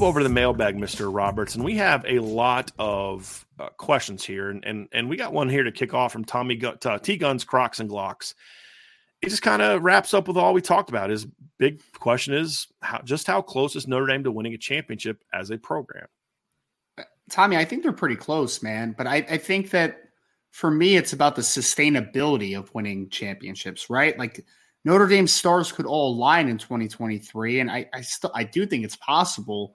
Move over to the mailbag, Mr. Roberts, and we have a lot of uh, questions here, and, and and we got one here to kick off from Tommy Gu- uh, T Guns, Crocs, and Glocks. It just kind of wraps up with all we talked about. His big question is how just how close is Notre Dame to winning a championship as a program? Tommy, I think they're pretty close, man. But I, I think that for me, it's about the sustainability of winning championships, right? Like Notre Dame stars could all align in 2023, and I, I still I do think it's possible,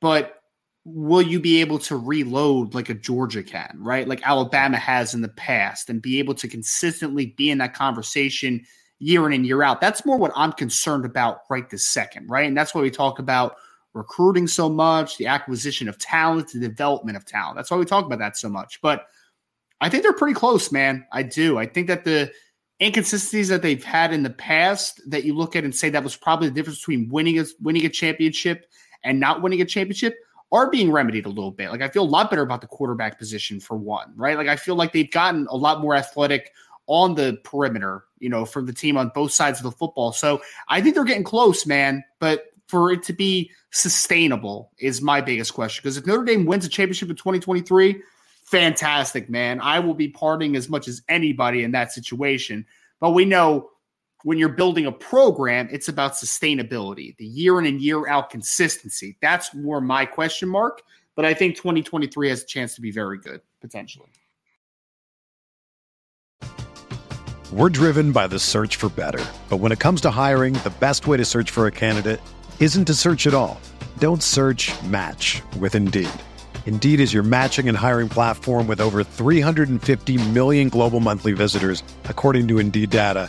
but will you be able to reload like a Georgia can, right? Like Alabama has in the past, and be able to consistently be in that conversation year in and year out? That's more what I'm concerned about right this second, right? And that's why we talk about recruiting so much, the acquisition of talent, the development of talent. That's why we talk about that so much. But I think they're pretty close, man. I do. I think that the inconsistencies that they've had in the past that you look at and say that was probably the difference between winning a winning a championship and not winning a championship are being remedied a little bit. Like I feel a lot better about the quarterback position for one, right? Like I feel like they've gotten a lot more athletic on the perimeter, you know, from the team on both sides of the football. So I think they're getting close, man. But for it to be sustainable is my biggest question. Because if Notre Dame wins a championship in 2023, fantastic, man. I will be partying as much as anybody in that situation. But we know when you're building a program, it's about sustainability, the year in and year out consistency. That's more my question mark. But I think 2023 has a chance to be very good, potentially. We're driven by the search for better. But when it comes to hiring, the best way to search for a candidate isn't to search at all. Don't search match with Indeed. Indeed is your matching and hiring platform with over 350 million global monthly visitors, according to Indeed data,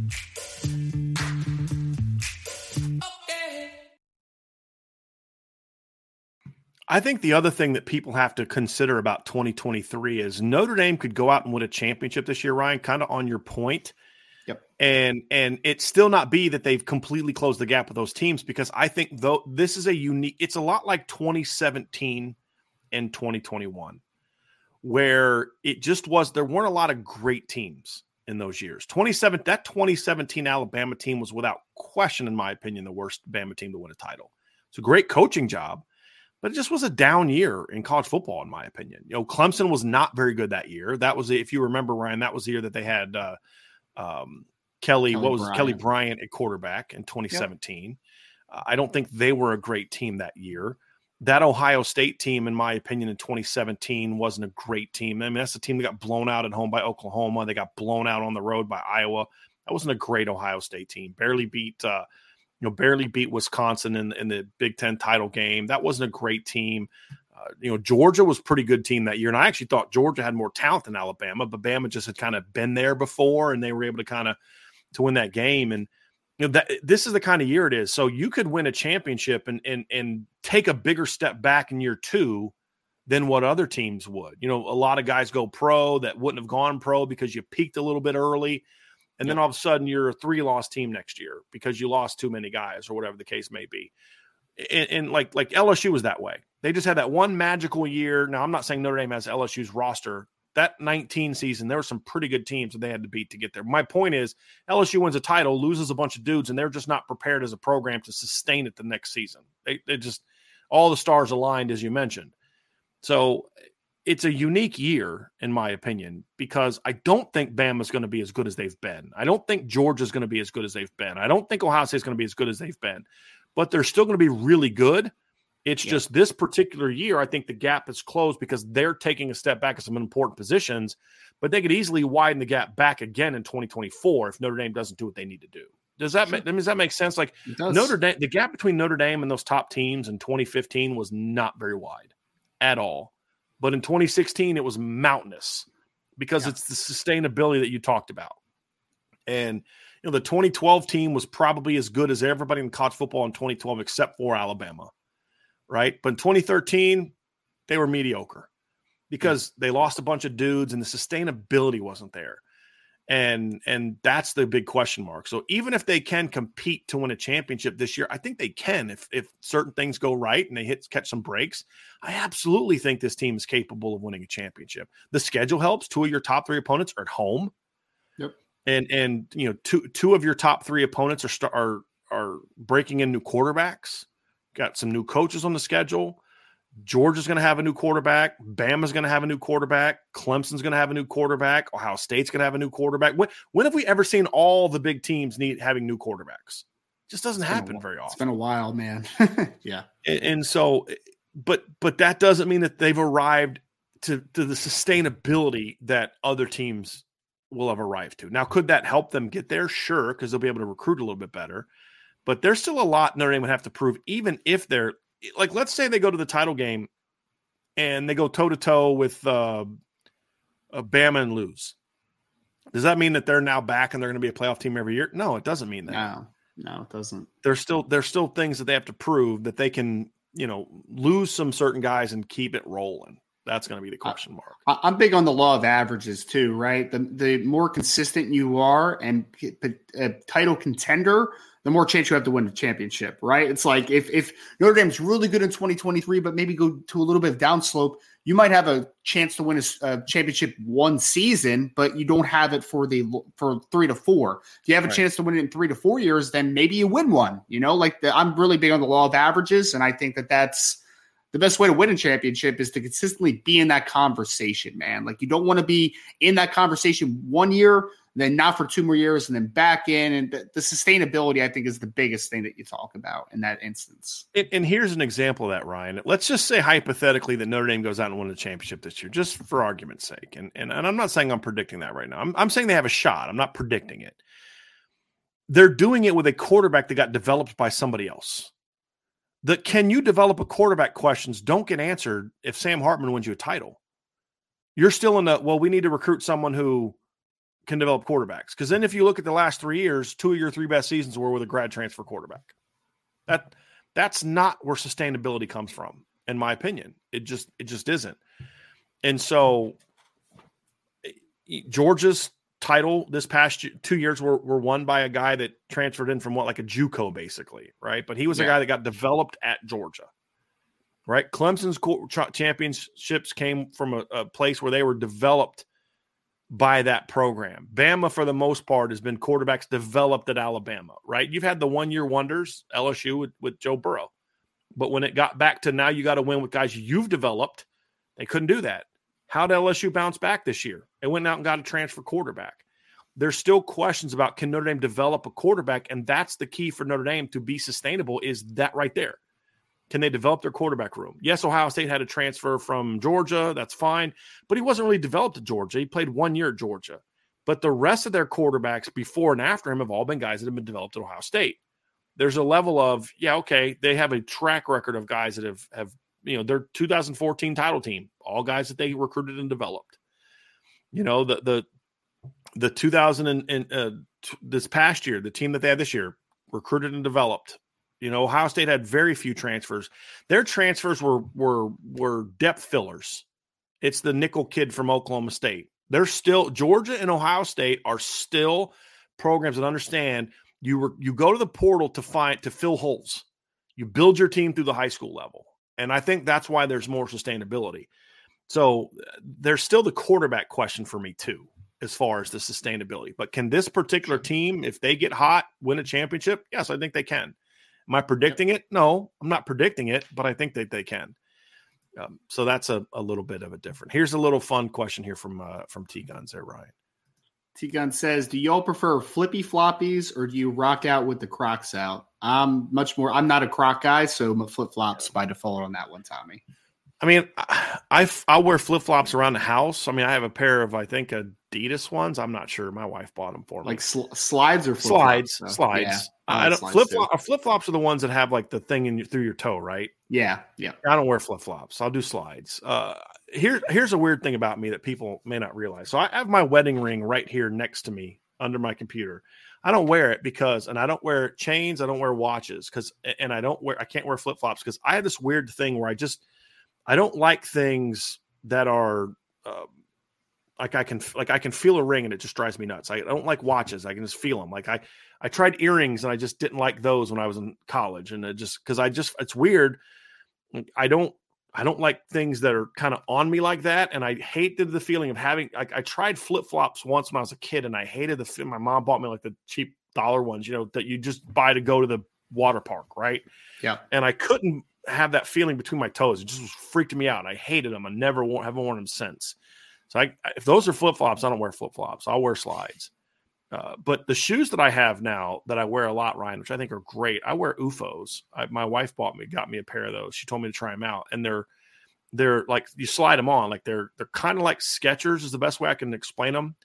I think the other thing that people have to consider about 2023 is Notre Dame could go out and win a championship this year, Ryan, kind of on your point. Yep. And and it still not be that they've completely closed the gap with those teams because I think though this is a unique it's a lot like 2017 and 2021 where it just was there weren't a lot of great teams in those years. 27 that 2017 Alabama team was without question in my opinion the worst Bama team to win a title. It's a great coaching job, but it just was a down year in college football in my opinion. You know, Clemson was not very good that year. That was if you remember Ryan, that was the year that they had uh, um, Kelly, Kelly, what was Bryant. Kelly Bryant at quarterback in 2017. Yep. Uh, I don't think they were a great team that year that Ohio State team, in my opinion, in 2017 wasn't a great team. I mean, that's the team that got blown out at home by Oklahoma. They got blown out on the road by Iowa. That wasn't a great Ohio State team. Barely beat, uh, you know, barely beat Wisconsin in, in the Big Ten title game. That wasn't a great team. Uh, you know, Georgia was pretty good team that year, and I actually thought Georgia had more talent than Alabama, but Bama just had kind of been there before, and they were able to kind of to win that game. And you know that this is the kind of year it is. So you could win a championship and and and take a bigger step back in year two than what other teams would. You know, a lot of guys go pro that wouldn't have gone pro because you peaked a little bit early. And then all of a sudden you're a three loss team next year because you lost too many guys or whatever the case may be. And, and, like like LSU was that way. They just had that one magical year. Now I'm not saying Notre Dame has LSU's roster that 19 season, there were some pretty good teams that they had to beat to get there. My point is, LSU wins a title, loses a bunch of dudes, and they're just not prepared as a program to sustain it the next season. They, they just all the stars aligned, as you mentioned. So it's a unique year, in my opinion, because I don't think Bama's going to be as good as they've been. I don't think Georgia's going to be as good as they've been. I don't think Ohio State's going to be as good as they've been, but they're still going to be really good. It's yeah. just this particular year, I think the gap is closed because they're taking a step back in some important positions, but they could easily widen the gap back again in 2024 if Notre Dame doesn't do what they need to do. Does that sure. make, does that make sense? Like Notre Dame, the gap between Notre Dame and those top teams in 2015 was not very wide at all, but in 2016 it was mountainous because yeah. it's the sustainability that you talked about, and you know the 2012 team was probably as good as everybody in college football in 2012 except for Alabama right? But in 2013, they were mediocre because they lost a bunch of dudes and the sustainability wasn't there. And and that's the big question mark. So even if they can compete to win a championship this year, I think they can if if certain things go right and they hit catch some breaks. I absolutely think this team is capable of winning a championship. The schedule helps. Two of your top 3 opponents are at home. Yep. And and you know, two two of your top 3 opponents are are are breaking in new quarterbacks. Got some new coaches on the schedule. Georgia's going to have a new quarterback. Bama's going to have a new quarterback. Clemson's going to have a new quarterback. Ohio State's going to have a new quarterback. When, when have we ever seen all the big teams need having new quarterbacks? It just doesn't happen very often. It's been a while, man. yeah. And, and, so, eh, but but that doesn't mean that they've arrived to to the sustainability that other teams will have arrived to. Now, could that help them get there? Sure, because they'll be able to recruit a little bit better. But there's still a lot Notre Dame would have to prove, even if they're like, let's say they go to the title game and they go toe to toe with uh, uh, Bama and lose. Does that mean that they're now back and they're going to be a playoff team every year? No, it doesn't mean that. No, no, it doesn't. There's still there's still things that they have to prove that they can, you know, lose some certain guys and keep it rolling. That's going to be the question mark. I, am big on the law of averages too, right? The the more consistent you are and a title contender, the more chance you have to win the championship, right? It's like if if Notre Dame's really good in 2023, but maybe go to a little bit of downslope, you might have a chance to win a, a, championship one season, but you don't have it for the for three to four. If you have a right. chance to win it in three to four years, then maybe you win one. You know, like the, I'm really big on the law of averages, and I think that that's the best way to win a championship is to consistently be in that conversation, man. Like you don't want to be in that conversation one year then not for two more years, and then back in. And the, the, sustainability, I think, is the biggest thing that you talk about in that instance. And, and, here's an example of that, Ryan. Let's just say hypothetically that Notre Dame goes out and wins the championship this year, just for argument's sake. And, and, and I'm not saying I'm predicting that right now. I'm, I'm saying they have a shot. I'm not predicting it. They're doing it with a quarterback that got developed by somebody else. The can you develop a quarterback questions don't get answered if Sam Hartman wins you a title. You're still in the well, we need to recruit someone who can develop quarterbacks. Because then, if you look at the last three years, two of your three best seasons were with a grad transfer quarterback. That that's not where sustainability comes from, in my opinion. It just it just isn't. And so, eh, Georgia's title this past two years were, were won by a guy that transferred in from what like a JUCO basically, right? But he was yeah. a guy that got developed at Georgia, right? Clemson's championships came from a, a place where they were developed by that program. Bama, for the most part, has been quarterbacks developed at Alabama, right? You've had the one year wonders, LSU with, with Joe Burrow. But when it got back to now, you got to win with guys you've developed, they couldn't do that. How did LSU bounce back this year? They went out and got a transfer quarterback. There's still questions about can Notre Dame develop a quarterback, and that's the key for Notre Dame to be sustainable. Is that right there? Can they develop their quarterback room? Yes, Ohio State had a transfer from Georgia. That's fine. But he wasn't really developed at Georgia. He played one year at Georgia. But the rest of their quarterbacks before and after him have all been guys that have been developed at Ohio State. There's a level of, yeah, okay, they have a track record of guys that have have you know, their 2014 title team, all guys that they recruited and developed. You know, the the the 2000 and, uh, t- this past year, the team that they had this year recruited and developed. You know, Ohio State had very few transfers. Their transfers were were were depth fillers. It's the nickel kid from Oklahoma State. They're still Georgia and Ohio State are still programs that understand you were you go to the portal to find to fill holes. You build your team through the high school level. And I think that's why there's more sustainability. So there's still the quarterback question for me, too, as far as the sustainability. But can this particular team, if they get hot, win a championship? Yes, I think they can. Am I predicting it? No, I'm not predicting it, but I think that they can. Um, so that's a, a little bit of a different. Here's a little fun question here from uh, from T Guns there, Ryan. T Gun says, "Do y'all prefer flippy floppies or do you rock out with the Crocs out?" I'm much more. I'm not a Croc guy, so my flip flops by default on that one, Tommy. I mean, I I wear flip flops around the house. I mean, I have a pair of I think Adidas ones. I'm not sure. My wife bought them for me. Like sl- slides or slides, so. slides. I, don't flip flop. Flip flops are the ones that have like the thing in your, through your toe, right? Yeah, yeah. I don't wear flip flops. I'll do slides. Uh, here, here's a weird thing about me that people may not realize. So I have my wedding ring right here next to me under my computer. I don't wear it because, and I don't wear chains. I don't wear watches because, and I don't wear, I can't wear flip flops because I have this weird thing where I just, I don't like things that are, uh, like I can, like I can feel a ring and it just drives me nuts. I don't like watches. I can just feel them. Like I, I tried earrings and I just didn't like those when I was in college. And it just, cause I just, it's weird. I don't, I don't like things that are kind of on me like that. And I hated the feeling of having, like, I tried flip flops once when I was a kid and I hated the, fit. my mom bought me like the cheap dollar ones, you know, that you just buy to go to the water park. Right. Yeah. And I couldn't have that feeling between my toes. It just freaked me out. I hated them. I never won't haven't worn them since. So I, if those are flip flops, I don't wear flip flops. I'll wear slides. Uh, but the shoes that I have now that I wear a lot, Ryan, which I think are great, I wear OOFOS. I, my wife bought me, got me a pair of those. She told me to try them out, and they're they're like you slide them on, like they're they're kind of like Skechers is the best way I can explain them.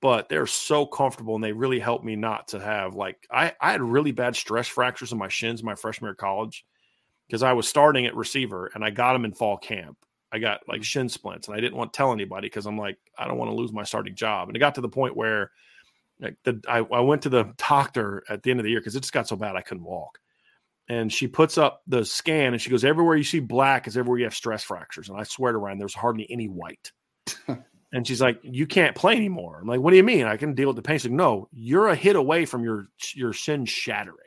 But they're so comfortable, and they really help me not to have like I I had really bad stress fractures in my shins my freshman year of college because I was starting at receiver and I got them in fall camp. I got like mm. shin splints, and I didn't want to tell anybody because I'm like I don't want to lose my starting job. And it got to the point where like the, I, I went to the doctor at the end of the year because it just got so bad I couldn't walk. And she puts up the scan and she goes, Everywhere you see black is everywhere you have stress fractures. And I swear to Ryan, there's hardly any white. and she's like, You can't play anymore. I'm like, What do you mean? I can deal with the pain. She's like, No, you're a hit away from your your shin shattering.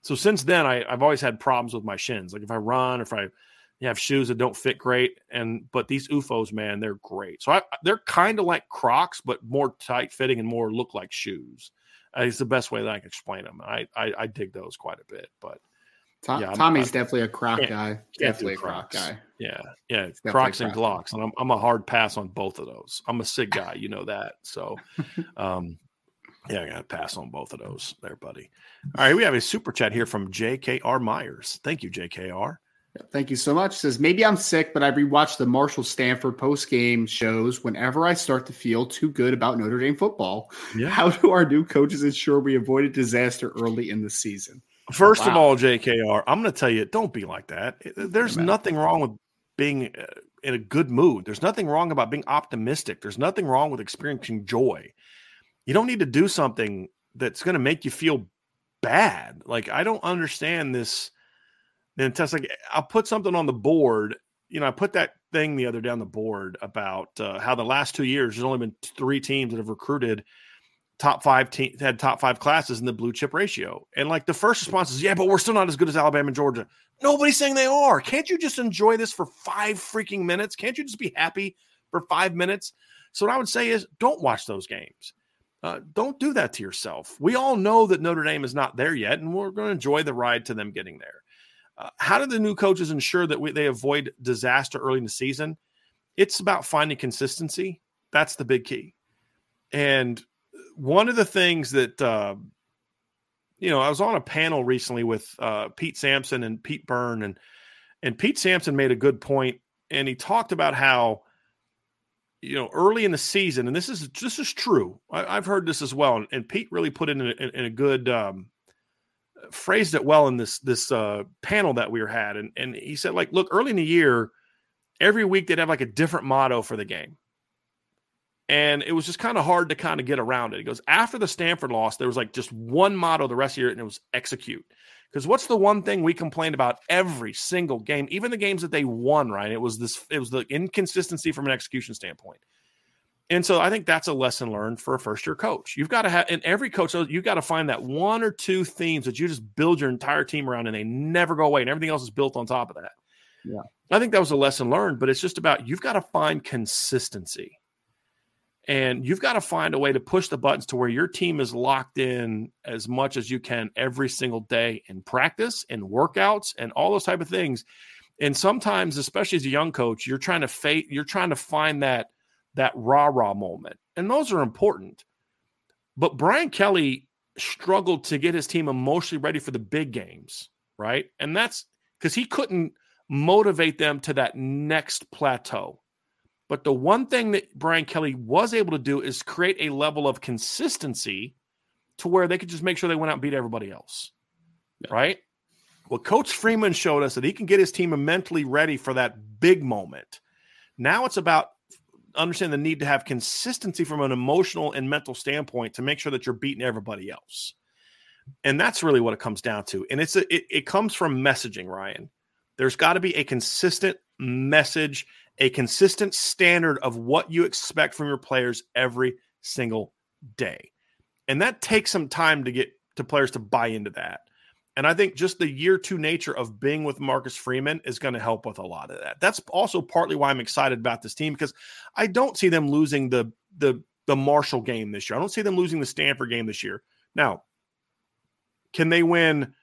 So since then, I, I've always had problems with my shins. Like if I run, if I you have shoes that don't fit great and but these OOFOS, man they're great. So I, they're kind of like crocs but more tight fitting and more look like shoes. Uh, it's the best way that i can explain them I, I, I dig those quite a bit but Tom, yeah, tommy's I'm, definitely a croc can't, guy. can't definitely a croc guy. Yeah yeah crocs and glocks and I'm, I'm a hard pass on both of those. I'm a sig guy you know that so um yeah, I got to pass on both of those there, buddy. All right, we have a super chat here from JKR Myers. Thank you, JKR. Thank you so much. Says maybe I'm sick, but I rewatch the Marshall Stanford post game shows whenever I start to feel too good about Notre Dame football. Yeah. How do our new coaches ensure we avoid a disaster early in the season? First wow. of all, JKR, I'm going to tell you, don't be like that. There's nothing wrong with being uh, in a good mood. There's nothing wrong about being optimistic. There's nothing wrong with experiencing joy. You don't need to do something that's going to make you feel bad. Like I don't understand this then test like I'll put something on the board. You know, I put that thing the other day on the board about uh, how the last two years there's only been three teams that have recruited top five teams had top five classes in the blue chip ratio. And like the first response is, yeah, but we're still not as good as Alabama and Georgia. Nobody's saying they are. Can't you just enjoy this for five freaking minutes? Can't you just be happy for five minutes? So what I would say is, don't watch those games. Uh, don't do that to yourself. We all know that Notre Dame is not there yet, and we're going to enjoy the ride to them getting there. Uh, how do the new coaches ensure that we, they avoid disaster early in the season? It's about finding consistency. That's the big key. And one of the things that uh, you know, I was on a panel recently with uh, Pete Sampson and Pete Byrne, and and Pete Sampson made a good point, and he talked about how you know early in the season, and this is this is true. I, have heard this as well, and, and, Pete really put it in a, in a good um, phrased it well in this this uh, panel that we had, and and he said like, look, early in the year, every week they'd have like a different motto for the game and it was just kind of hard to kind of get around it. He goes, after the Stanford loss, there was like just one motto the rest of the year, and it was execute. Because what's the one thing we complained about every single game, even the games that they won, right? It was this, it was the inconsistency from an execution standpoint. And so I think that's a lesson learned for a first year coach. You've got to have, and every coach, you've got to find that one or two themes that you just build your entire team around and they never go away and everything else is built on top of that. Yeah. I think that was a lesson learned, but it's just about you've got to find consistency. And you've got to find a way to push the buttons to where your team is locked in as much as you can every single day in practice and workouts and all those type of things. And sometimes, especially as a young coach, you're trying to fate, you're trying to find that that rah rah moment, and those are important. But Brian Kelly struggled to get his team emotionally ready for the big games, right? And that's because he couldn't motivate them to that next plateau. But the one thing that Brian Kelly was able to do is create a level of consistency to where they could just make sure they went out and beat everybody else. Yeah. Right? Well, Coach Freeman showed us that he can get his team mentally ready for that big moment. Now it's about understanding the need to have consistency from an emotional and mental standpoint to make sure that you're beating everybody else. And that's really what it comes down to. And it's a, it, it comes from messaging, Ryan. There's got to be a consistent message a consistent standard of what you expect from your players every single day. And that takes some time to get to players to buy into that. And I think just the year two nature of being with Marcus Freeman is going to help with a lot of that. That's also partly why I'm excited about this team because I don't see them losing the the the Marshall game this year. I don't see them losing the Stanford game this year. Now, can they win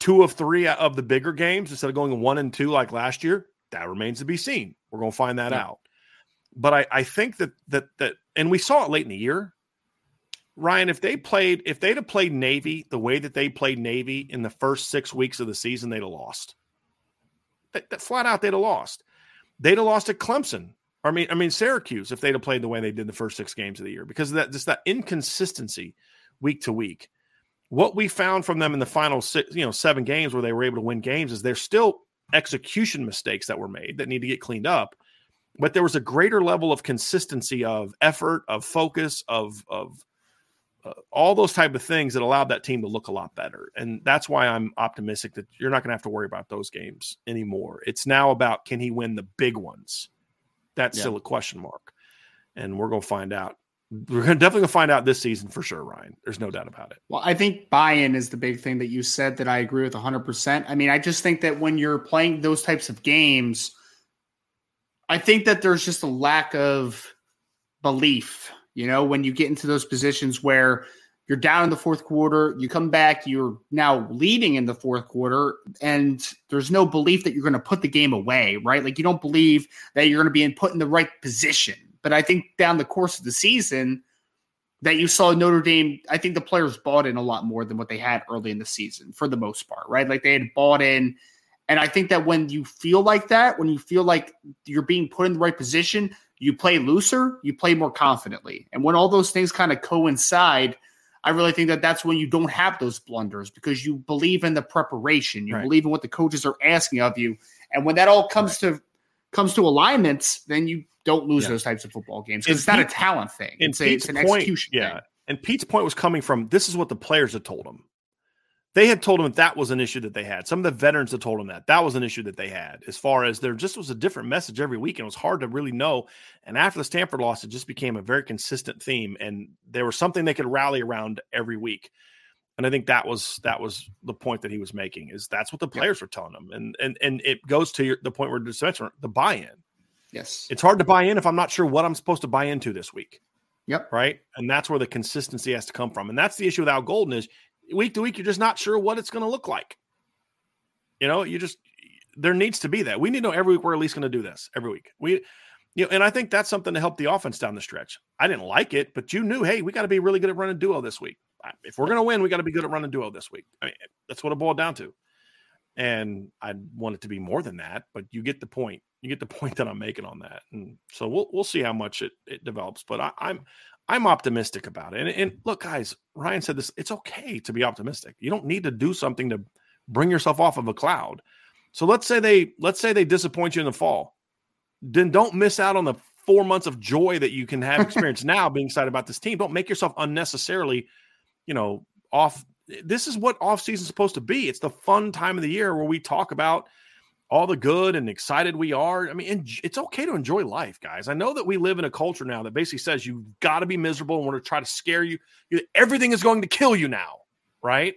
two of three of the bigger games instead of going one and two like last year? That remains to be seen. We're going to find that yeah. out. But I, I think that that that, and we saw it late in the year. Ryan, if they played, if they'd have played Navy the way that they played Navy in the first six weeks of the season, they'd have lost. That, that flat out, they'd have lost. They'd have lost at Clemson. I mean, I mean Syracuse if they'd have played the way they did the first six games of the year because of that just that inconsistency week to week. What we found from them in the final six, you know, seven games where they were able to win games is they're still execution mistakes that were made that need to get cleaned up but there was a greater level of consistency of effort of focus of of uh, all those type of things that allowed that team to look a lot better and that's why i'm optimistic that you're not going to have to worry about those games anymore it's now about can he win the big ones that's yeah. still a question mark and we're going to find out we're definitely gonna find out this season for sure, Ryan. There's no doubt about it. Well, I think buy-in is the big thing that you said that I agree with 100. percent I mean, I just think that when you're playing those types of games, I think that there's just a lack of belief. You know, when you get into those positions where you're down in the fourth quarter, you come back, you're now leading in the fourth quarter, and there's no belief that you're going to put the game away, right? Like you don't believe that you're going to be in, put in the right position but I think down the course of the season that you saw Notre Dame, I think the players bought in a lot more than what they had early in the season for the most part, right? Like they had bought in. And I think that when you feel like that, when you feel like you're being put in the right position, you play looser, you play more confidently. And when all those things kind of coincide, I really think that that's when you don't have those blunders because you believe in the preparation, you right. believe in what the coaches are asking of you. And when that all comes right. to comes to alignments, then you don't lose yeah. those types of football games it's Pete, not a talent thing. It's, a, it's an point, execution yeah. thing. And Pete's point was coming from this is what the players had told him. They had told him that, that was an issue that they had. Some of the veterans had told him that that was an issue that they had. As far as there just was a different message every week, and it was hard to really know. And after the Stanford loss, it just became a very consistent theme, and there was something they could rally around every week. And I think that was that was the point that he was making is that's what the players were telling him, and and and it goes to your, the point where the buy-in. Yes, it's hard to buy in if I'm not sure what I'm supposed to buy into this week. Yep. Right. And that's where the consistency has to come from. And that's the issue with Al Golden is week to week, you're just not sure what it's going to look like. You know, you just there needs to be that. We need to know every week we're at least going to do this every week. We you know, and I think that's something to help the offense down the stretch. I didn't like it, but you knew, hey, we got to be really good at running duo this week. If we're going to win, we got to be good at running duo this week. I mean, that's what it boiled down to. And I want it to be more than that, but you get the point you get the point that I'm making on that. And so we'll we'll see how much it, it develops. But I, I'm I'm optimistic about it. And, and look, guys, Ryan said this. It's okay to be optimistic. You don't need to do something to bring yourself off of a cloud. So let's say they let's say they disappoint you in the fall. Then don't miss out on the four months of joy that you can have experience now being excited about this team. Don't make yourself unnecessarily, you know, off. This is what off season is supposed to be. It's the fun time of the year where we talk about all the good and excited we are. I mean, it's okay to enjoy life, guys. I know that we live in a culture now that basically says you've got to be miserable and want to try to scare you. Everything is going to kill you now, right?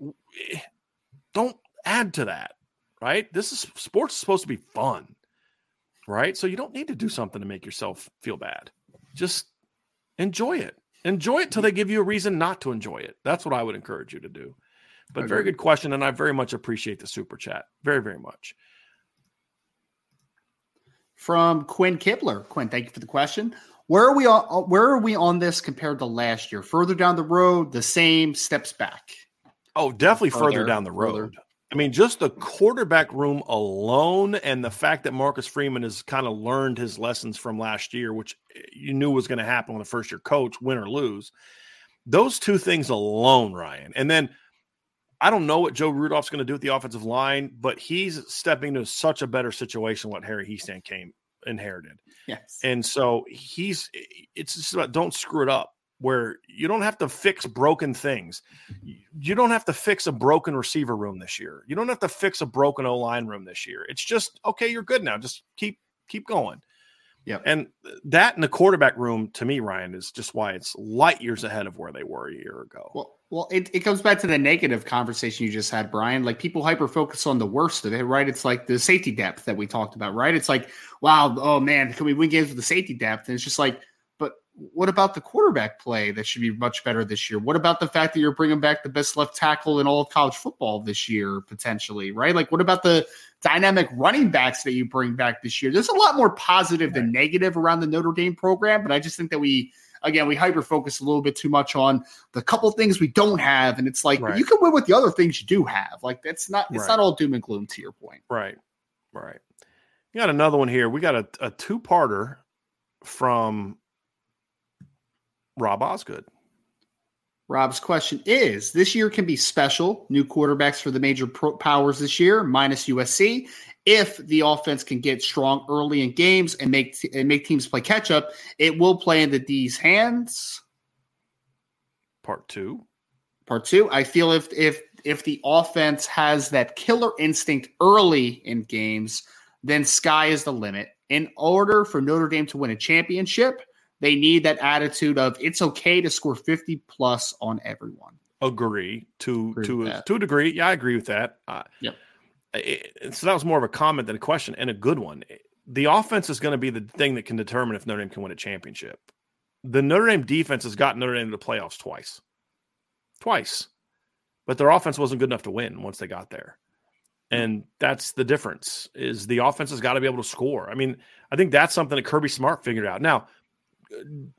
Eh, don't add to that, right? This is sports is supposed to be fun, right? So you don't need to do something to make yourself feel bad. Just enjoy it. Enjoy it till they give you a reason not to enjoy it. That's what I would encourage you to do. But very good question, and I very much appreciate the super chat. Very, very much. From Quinn Kibler. Quinn, thank you for the question. Where are we on uh, where are we on this compared to last year? Further down the road, the same, steps back. Oh, definitely further, further down the road. Further. I mean, just the quarterback room alone, and the fact that Marcus Freeman has kind of learned his lessons from last year, which you knew was going to happen when the first year coach, win or lose. Those two things alone, Ryan. And then I don't know what Joe Rudolph's going to do with the offensive line, but he's stepping into such a better situation what Harry Hiestand came inherited. Yes. And so he's it's just about don't screw it up where you don't have to fix broken things. You don't have to fix a broken receiver room this year. You don't have to fix a broken O line room this year. It's just okay, you're good now. Just keep keep going. Yeah. And that in the quarterback room to me, Ryan, is just why it's light years ahead of where they were a year ago. Well, well, it, it comes back to the negative conversation you just had, Brian. Like people hyper focus on the worst of it, right? It's like the safety depth that we talked about, right? It's like, wow, oh man, can we win games with the safety depth? And it's just like, what about the quarterback play that should be much better this year? What about the fact that you're bringing back the best left tackle in all of college football this year, potentially, right? Like, what about the dynamic running backs that you bring back this year? There's a lot more positive than negative around the Notre Dame program, but I just think that we, again, we hyper focus a little bit too much on the couple things we don't have, and it's like right. you can win with the other things you do have. Like, that's not it's right. not all doom and gloom. To your point, right, right. You got another one here. We got a, a two parter from Rob Osgood. Rob's question is This year can be special. New quarterbacks for the major pro- powers this year, minus USC. If the offense can get strong early in games and make t- and make teams play catch up, it will play in the D's hands. Part two. Part two. I feel if if if the offense has that killer instinct early in games, then sky is the limit. In order for Notre Dame to win a championship, they need that attitude of it's okay to score 50 plus on everyone. Agree to agree to a, to a degree. Yeah, I agree with that. Uh, yep. It, so that was more of a comment than a question, and a good one. The offense is going to be the thing that can determine if Notre Dame can win a championship. The Notre Dame defense has gotten Notre Dame to the playoffs twice, twice, but their offense wasn't good enough to win once they got there and that's the difference is the offense has got to be able to score i mean i think that's something that kirby smart figured out now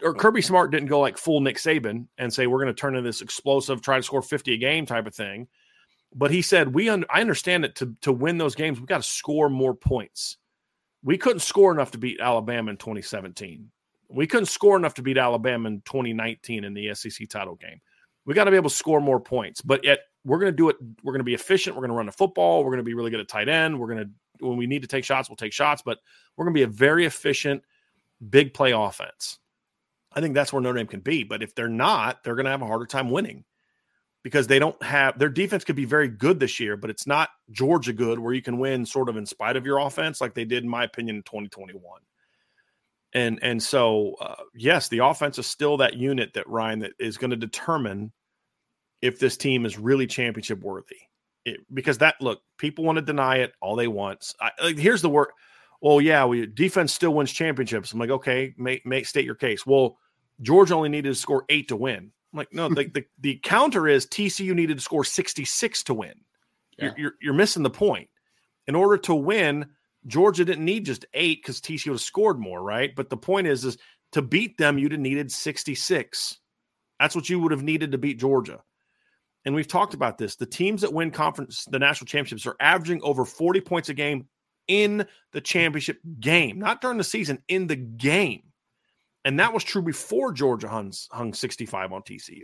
or oh, Kirby Smart didn't go like full Nick Saban and say we're going to turn into this explosive, try to score fifty a game type of thing. But he said we. Un- I understand that to to win those games, we got to score more points. We couldn't score enough to beat Alabama in 2017. We couldn't score enough to beat Alabama in 2019 in the SEC title game. We got to be able to score more points. But yet we're going to do it. We're going to be efficient. We're going to run the football. We're going to be really good at tight end. We're going to when we need to take shots, we'll take shots. But we're going to be a very efficient, big play offense. I think that's where Notre Dame can be. But if they're not, they're going to have a harder time winning. because they don't have their defense could be very good this year, but it's not Georgia good where you can win sort of in spite of your offense, like they did, in my opinion, in 2021. And and so uh, yes, the offense is still that unit that Ryan that is going to determine if this team is really championship worthy. It, because that look, people want to deny it all they want. I, like, here's the work. Well, yeah, we defense still wins championships. I'm like, okay, make make state your case. Well, Georgia only needed to score eight to win. I'm like, no, the, the, the counter is TCU needed to score 66 to win. Yeah. You're, you're, you're missing the point. In order to win, Georgia didn't need just eight because TCU would have scored more, right? But the point is, is to beat them, you'd have needed 66. That's what you would have needed to beat Georgia. And we've talked about this. The teams that win conference, the national championships, are averaging over 40 points a game in the championship game, not during the season, in the game. And that was true before Georgia hung, hung 65 on TCU.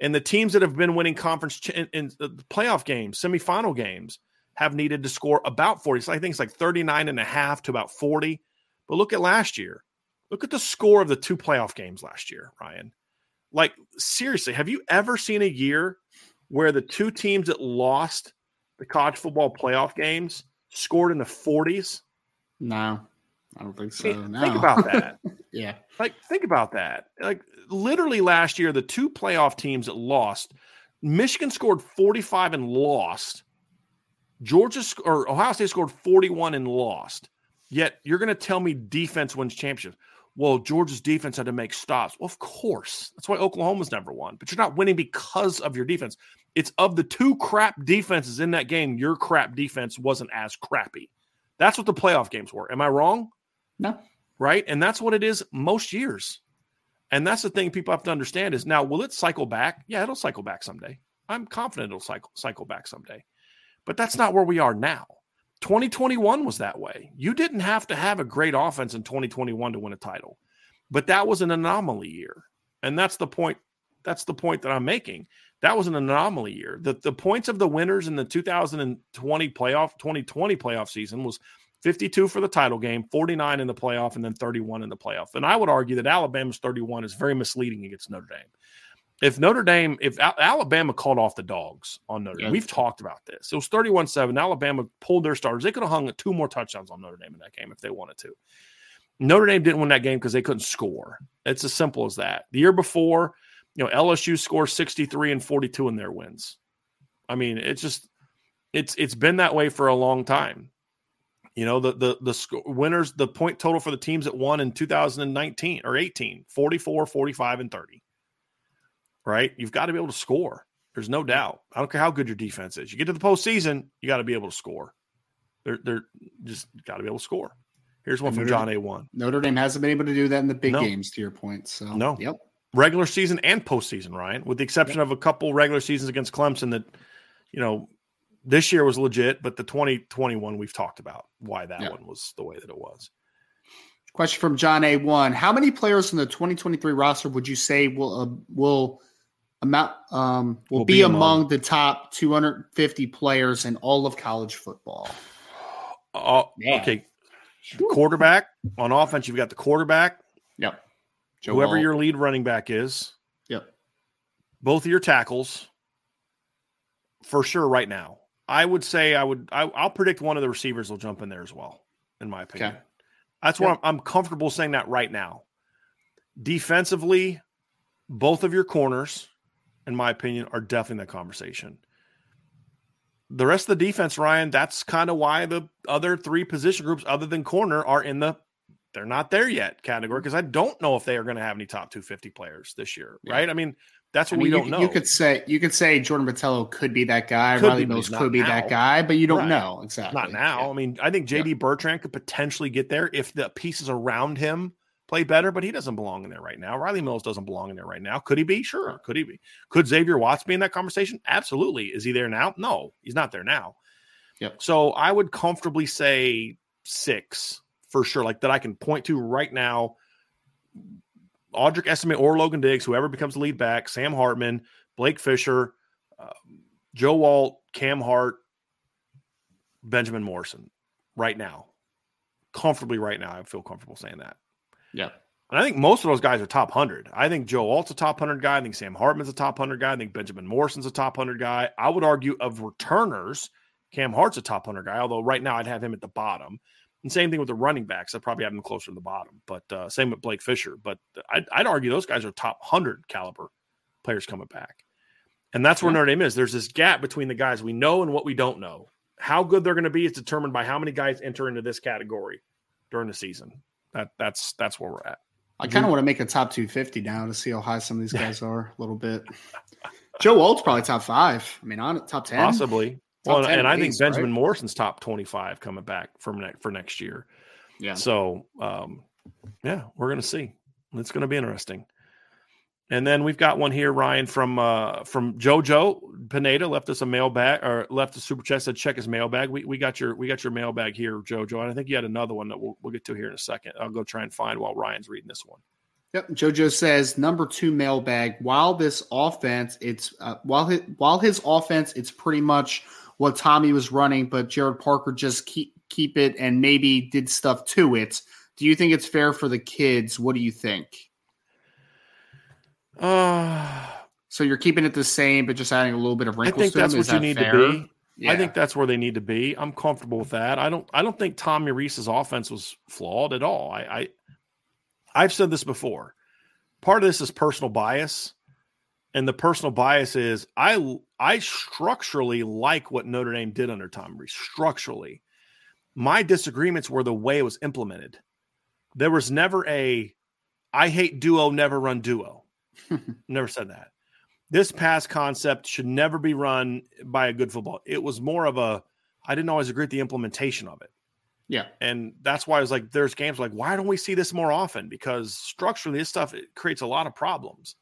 And the teams that have been winning conference ch- in, in the playoff games, semifinal games, have needed to score about 40. So I think it's like 39 and a half to about 40. But look at last year. Look at the score of the two playoff games last year, Ryan. Like, seriously, have you ever seen a year where the two teams that lost the college football playoff games scored in the 40s? No, I don't think so. no. Think about that. yeah. Like, think about that. Like, literally last year, the two playoff teams that lost, Michigan scored 45 and lost. Georgia or Ohio State scored 41 and lost. Yet you're going to tell me defense wins championships. Well, Georgia's defense had to make stops. Well, of course. That's why Oklahoma's never won. But you're not winning because of your defense. It's of the two crap defenses in that game, your crap defense wasn't as crappy. That's what the playoff games were. Am I wrong? No. Right? And that's what it is most years. And that's the thing people have to understand is now, will it cycle back? Yeah, it'll cycle back someday. I'm confident it'll cycle cycle back someday. But that's not where we are now. 2021 was that way. You didn't have to have a great offense in 2021 to win a title. But that was an anomaly year. And that's the point that's the point that I'm making. That was an anomaly year. The the points of the winners in the 2020 playoff 2020 playoff season was 52 for the title game, 49 in the playoff, and then 31 in the playoff. And I would argue that Alabama's 31 is very misleading against Notre Dame. If Notre Dame, if Alabama called off the dogs on Notre Dame, we've talked about this. It was 31 7. Alabama pulled their starters. They could have hung two more touchdowns on Notre Dame in that game if they wanted to. Notre Dame didn't win that game because they couldn't score. It's as simple as that. The year before, you know, LSU scored 63 and 42 in their wins. I mean, it's just it's it's been that way for a long time. You know, the the the sc- winners, the point total for the teams that won in 2019 or 18, 44, 45, and 30. Right? You've got to be able to score. There's no doubt. I don't care how good your defense is. You get to the postseason, you got to be able to score. They're they're just got to be able to score. Here's one and from Notre, John A. One. Notre Dame hasn't been able to do that in the big no. games, to your point. So no, yep. Regular season and postseason, Ryan, with the exception yep. of a couple regular seasons against Clemson that, you know, this year was legit, but the 2021 we've talked about why that yeah. one was the way that it was. Question from John A1. How many players in the 2023 roster would you say will uh, will amount um, will, will be, be among, among, the top 250 players in all of college football? Uh, okay. Quarterback on offense, you've got the quarterback. Yep. Joe whoever Alt. your lead running back is. Yep. Both of your tackles for sure right now. I would say I would. I, will predict one of the receivers will jump in there as well. In my opinion, okay. that's why I'm, I'm comfortable saying that right now. Defensively, both of your corners, in my opinion, are definitely in that conversation. The rest of the defense, Ryan, that's kind of why the other three position groups, other than corner, are in the they're not there yet category because I don't know if they are going to have any top 250 players this year, yeah. right? I mean, that's what I mean, we don't you, know. You could say you could say Jordan Botelho could be that guy. Could Riley be, Mills could be now. that guy, but you don't right. know exactly. Not now. Yeah. I mean, I think JD yeah. Bertrand could potentially get there if the pieces around him play better, but he doesn't belong in there right now. Riley Mills doesn't belong in there right now. Could he be? Sure. Could he be? Could Xavier Watts be in that conversation? Absolutely. Is he there now? No, he's not there now. Yep. So I would comfortably say six for sure, like that I can point to right now. Audric Estime or Logan Diggs, whoever becomes the lead back, Sam Hartman, Blake Fisher, uh, Joe Alt, Cam Hart, Benjamin Morrison, right now, comfortably right now. I feel comfortable saying that. Yeah. And I think most of those guys are top 100. I think Joe Alt's a top 100 guy. I think Sam Hartman's a top 100 guy. I think Benjamin Morrison's a top 100 guy. I would argue of returners, Cam Hart's a top 100 guy, although right now I'd have him at the bottom. And same thing with the running backs. I'd probably have them closer to the bottom. But uh, same with Blake Fisher. But I'd, I'd, argue those guys are top 100 caliber players coming back. And that's where yeah. Notre Dame is. There's this gap between the guys we know and what we don't know. How good they're going to be is determined by how many guys enter into this category during the season. That that's that's where we're at. I kind of want to make a top 250 now to see how high some of these guys are a little bit. Joe Alt's probably top five. I mean, on top 10. Possibly. Top well, and I think Benjamin right? Morrison's top 25 coming back from ne- for next year. Yeah. So, um, yeah, we're going to see. It's going to be interesting. And then we've got one here, Ryan, from uh, from Jojo Pineda left us a mailbag or left a super chat said check his mailbag. We, we got your we got your mailbag here, Jojo, and I think you had another one that we'll, we'll get to here in a second. I'll go try and find while Ryan's reading this one. Yep, Jojo says number two mailbag. While this offense, it's uh, while his, while his offense, it's pretty much what Tommy was running, but Gerad Parker just keep keep it and maybe did stuff to it. Do you think it's fair for the kids? What do you think? Uh, so you're keeping it the same, but just adding a little bit of wrinkles. I think that's what you need fair? to be. Yeah. I think that's where they need to be. I'm comfortable with that. I don't. I don't think Tommy Rees's offense was flawed at all. I, I I've said this before. Part of this is personal bias, and the personal bias is I I structurally like what Notre Dame did under Tom Rees. Structurally, my disagreements were the way it was implemented. There was never a I hate duo, never run duo. Never said that. This pass concept should never be run by a good football. It was more of a I didn't always agree with the implementation of it. Yeah. And that's why I was like, there's games like, why don't we see this more often? Because structurally, this stuff it creates a lot of problems.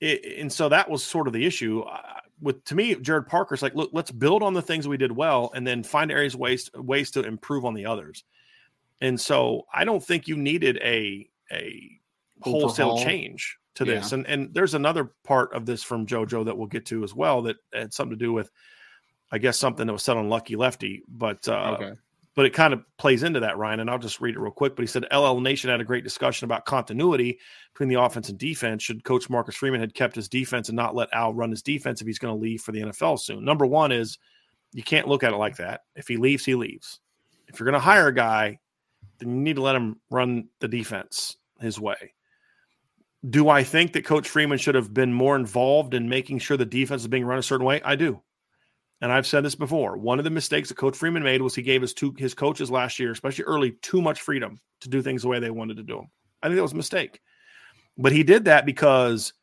It, and so that was sort of the issue. Uh, with to me, Gerad Parker's like, look, let's build on the things we did well and then find areas ways ways to improve on the others. And so I don't think you needed a a wholesale Overhaul. change to this. Yeah. And and there's another part of this from JoJo that we'll get to as well that had something to do with, I guess, something that was said on Lucky Lefty. But uh, okay. But it kind of plays into that, Ryan. And I'll just read it real quick. But he said LL Nation had a great discussion about continuity between the offense and defense. Should Coach Marcus Freeman had kept his defense and not let Al run his defense if he's going to leave for the NFL soon? Number one is you can't look at it like that. If he leaves, he leaves. If you're going to hire a guy, then you need to let him run the defense his way. Do I think that Coach Freeman should have been more involved in making sure the defense is being run a certain way? I do. And I've said this before. One of the mistakes that Coach Freeman made was he gave his two his coaches last year, especially early, too much freedom to do things the way they wanted to do them. I think that was a mistake. But he did that because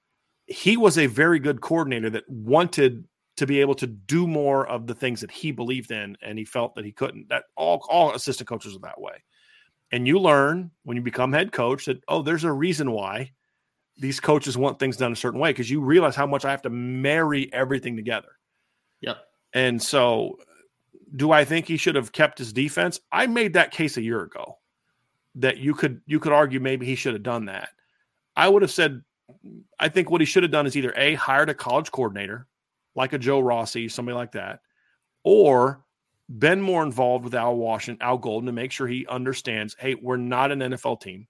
he was a very good coordinator that wanted to be able to do more of the things that he believed in and he felt that he couldn't. That all all assistant coaches are that way. And you learn when you become head coach that oh, there's a reason why these coaches want things done a certain way because you realize how much I have to marry everything together. And so, do I think he should have kept his defense? I made that case a year ago that you could you could argue maybe he should have done that. I would have said I think what he should have done is either a hired a college coordinator like a Joe Rossi, somebody like that, or been more involved with Al Washington, Al Golden to make sure he understands, hey, we're not an NFL team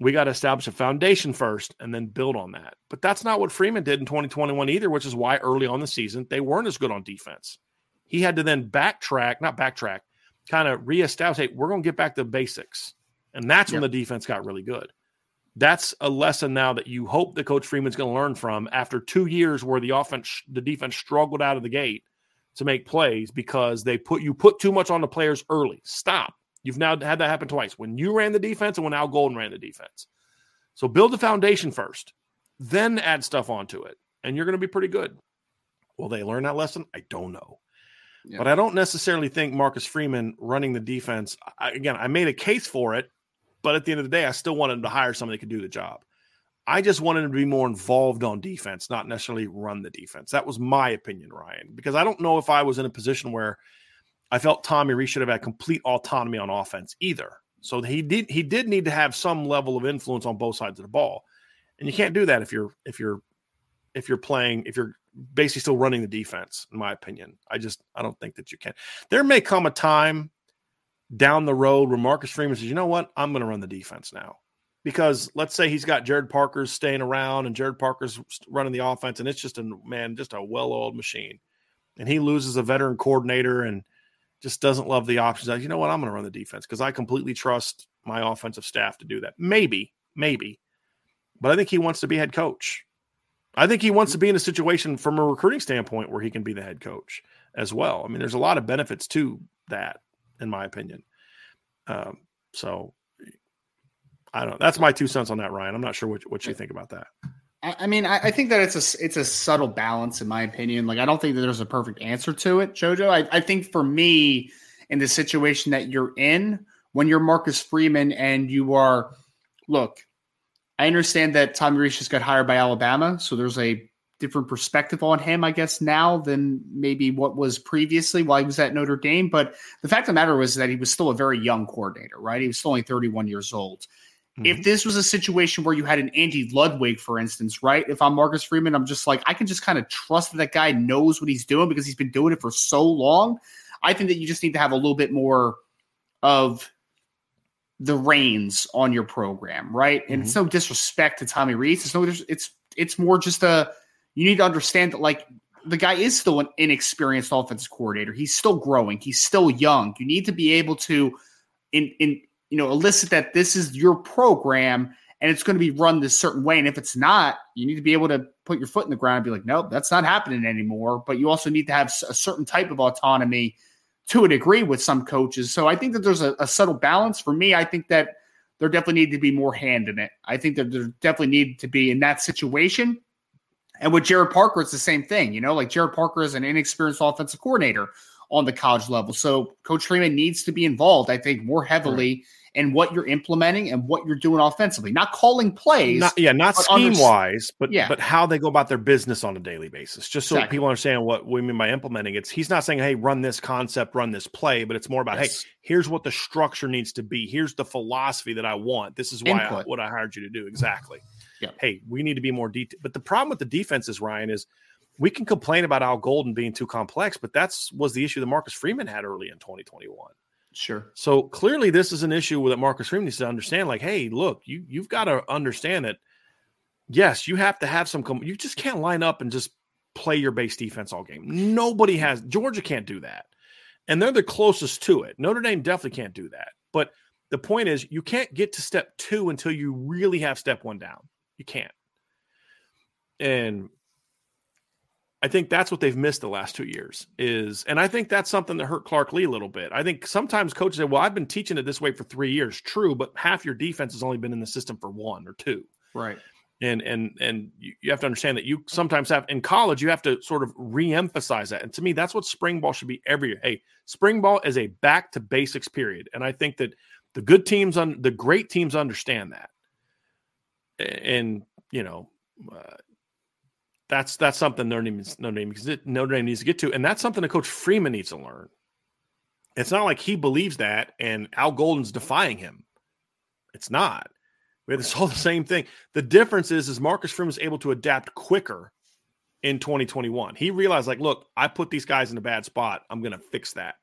we got to establish a foundation first and then build on that. But that's not what Freeman did in 2021 either, which is why early on the season they weren't as good on defense. He had to then backtrack, not backtrack, kind of reestablish, hey, we're going to get back to basics. And that's yep. when the defense got really good. That's a lesson now that you hope that Coach Freeman's going to learn from after two years where the offense, the defense struggled out of the gate to make plays because they put you put too much on the players early. Stop. You've now had that happen twice when you ran the defense and when Al Golden ran the defense. So build the foundation first, then add stuff onto it, and you're going to be pretty good. Will they learn that lesson? I don't know. Yeah. But I don't necessarily think Marcus Freeman running the defense, I, again, I made a case for it, but at the end of the day, I still wanted him to hire somebody that could do the job. I just wanted him to be more involved on defense, not necessarily run the defense. That was my opinion, Ryan, because I don't know if I was in a position where I felt Tommy Rees should have had complete autonomy on offense either. So he did he did need to have some level of influence on both sides of the ball. And you can't do that if you're if you're if you're playing if you're basically still running the defense in my opinion. I just I don't think that you can. There may come a time down the road where Marcus Freeman says, "You know what? I'm going to run the defense now." because let's say he's got Gerad Parker's staying around and Gerad Parker's running the offense, and it's just a man, just a well-oiled machine, and he loses a veteran coordinator and just doesn't love the options. You know what? I'm going to run the defense because I completely trust my offensive staff to do that. Maybe, maybe, but I think he wants to be head coach. I think he wants to be in a situation from a recruiting standpoint where he can be the head coach as well. I mean, there's a lot of benefits to that, in my opinion. Um, so I don't know. That's my two cents on that, Ryan. I'm not sure what, what you think about that. I mean, I, I, think that it's a it's a subtle balance, in my opinion. Like, I don't think that there's a perfect answer to it, Jojo. I, I think for me, in the situation that you're in, when you're Marcus Freeman and you are, look, I understand that Tommy Rees just got hired by Alabama, so there's a different perspective on him, I guess, now than maybe what was previously while he was at Notre Dame. But the fact of the matter was that he was still a very young coordinator, right? He was still only 31 years old. Mm-hmm. If this was a situation where you had an Andy Ludwig, for instance, right? If I'm Marcus Freeman, I'm just like, I can just kind of trust that that guy knows what he's doing because he's been doing it for so long. I think that you just need to have a little bit more of the reins on your program, right? And mm-hmm. it's no disrespect to Tommy Rees. It's no, it's it's more just a you need to understand that like the guy is still an inexperienced offensive coordinator. He's still growing. He's still young. You need to be able to in in you know elicit that this is your program and it's going to be run this certain way. And if it's not, you need to be able to put your foot in the ground and be like, nope, that's not happening anymore. But you also need to have a certain type of autonomy to a degree with some coaches. So I think that there's a, a subtle balance. For me, I think that there definitely need to be more hand in it. I think that there definitely need to be in that situation. And with Gerad Parker, it's the same thing. You know, like Gerad Parker is an inexperienced offensive coordinator on the college level. So Coach Freeman needs to be involved, I think, more heavily right and what you're implementing and what you're doing offensively. Not calling plays. Not, yeah, not scheme wise, but yeah. but how they go about their business on a daily basis. Just so exactly. people understand what we mean by implementing. It's he's not saying, hey, run this concept, run this play, but it's more about, yes. hey, here's what the structure needs to be. Here's the philosophy that I want. This is why I, what I hired you to do. Exactly. Yeah. Hey, we need to be more detailed. But the problem with the defenses, Ryan, is we can complain about Al Golden being too complex, but that's was the issue that Marcus Freeman had early in 2021. Sure. So clearly, this is an issue that Marcus Freeman needs to understand. Like, hey, look, you you've got to understand that. Yes, you have to have some. You just can't line up and just play your base defense all game. Nobody has. Georgia can't do that, and they're the closest to it. Notre Dame definitely can't do that. But the point is, you can't get to step two until you really have step one down. You can't. And I think that's what they've missed the last two years is, and I think that's something that hurt Clark Lea a little bit. I think sometimes coaches say, "Well, I've been teaching it this way for three years." True, but half your defense has only been in the system for one or two. Right. And and and you have to understand that you sometimes have in college you have to sort of re-emphasize that. And to me, that's what spring ball should be every year. Hey, spring ball is a back to basics period, and I think that the good teams on the great teams understand that. And you know. Uh, that's that's something Notre Dame, Notre Dame, Notre Dame needs to get to, and that's something that Coach Freeman needs to learn. It's not like he believes that, and Al Golden's defying him. It's not. It's all the same thing. The difference is, is Marcus Freeman was able to adapt quicker in 2021. He realized, like, look, I put these guys in a bad spot. I'm going to fix that,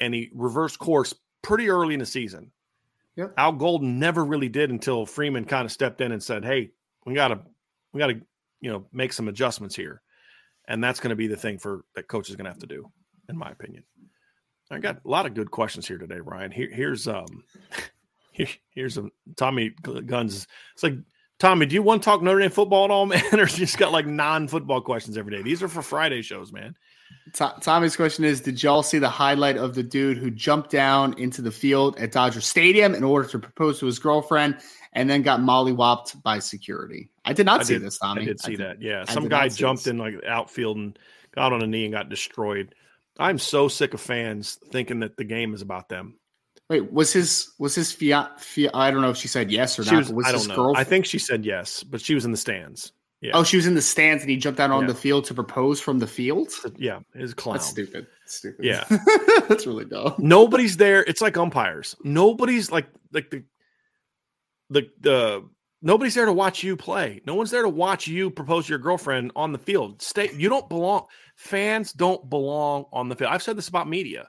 and he reversed course pretty early in the season. Yep. Al Golden never really did until Freeman kind of stepped in and said, "Hey, we got to, we got to you know make some adjustments here, and that's going to be the thing for that coach is going to have to do, in my opinion. I got a lot of good questions here today, Ryan. Here, here's um, here, here's a Tommy Guns. It's like Tommy, do you want to talk Notre Dame football at all, man, or just got like non-football questions every day? These are for Friday shows, man. Tommy's question is: Did y'all see the highlight of the dude who jumped down into the field at Dodger Stadium in order to propose to his girlfriend and then got mollywopped by security? I did not I see did, this, Tommy. I did see I that. Yeah, some guy jumped in like outfield and got on a knee and got destroyed. I'm so sick of fans thinking that the game is about them. Wait, was his was his fiat? Fia, I don't know if she said yes or she not. Was, was I don't know. Girl? I think she said yes, but she was in the stands. Yeah. Oh, she was in the stands and he jumped out on yeah. the field to propose from the field. Yeah, his clown. That's stupid. stupid. Yeah, that's really dumb. Nobody's there. It's like umpires. Nobody's like like the the the nobody's there to watch you play. No one's there to watch you propose to your girlfriend on the field. Stay. You don't belong. Fans don't belong on the field. I've said this about media.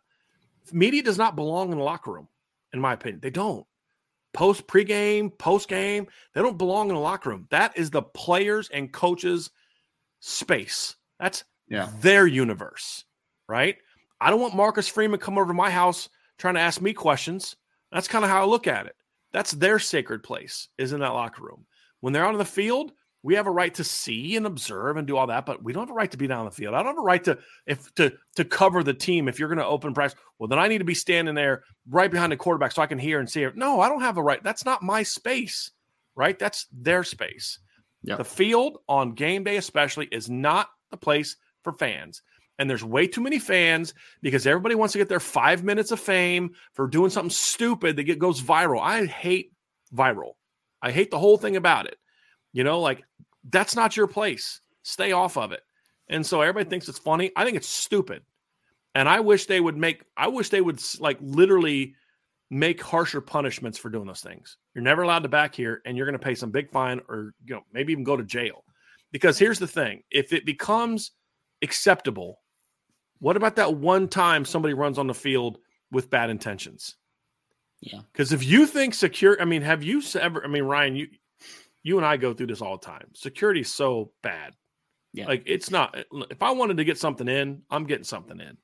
Media does not belong in the locker room, in my opinion. They don't. post pregame, post game. They don't belong in the locker room. That is the players and coaches' space. That's Yeah. their universe, right? I don't want Marcus Freeman come over to my house trying to ask me questions. That's kind of how I look at it. That's their sacred place, is in that locker room. When they're out on the field, we have a right to see and observe and do all that, but we don't have a right to be down on the field. I don't have a right to if to to cover the team. If you're going to open practice, well, then I need to be standing there right behind the quarterback so I can hear and see it. No, I don't have a right. That's not my space, right? That's their space. Yep. The field on game day, especially, is not the place for fans. And there's way too many fans because everybody wants to get their five minutes of fame for doing something stupid that goes viral. I hate viral. I hate the whole thing about it. You know, like that's not your place. Stay off of it. And so everybody thinks it's funny. I think it's stupid. And I wish they would make, I wish they would like literally make harsher punishments for doing those things. You're never allowed to back here and you're going to pay some big fine or, you know, maybe even go to jail. Because here's the thing if it becomes acceptable, what about that one time somebody runs on the field with bad intentions? Yeah. Because if you think secure, I mean, have you ever? I mean, Ryan, you you and I go through this all the time. Security's so bad. Yeah. Like it's not. If I wanted to get something in, I'm getting something in,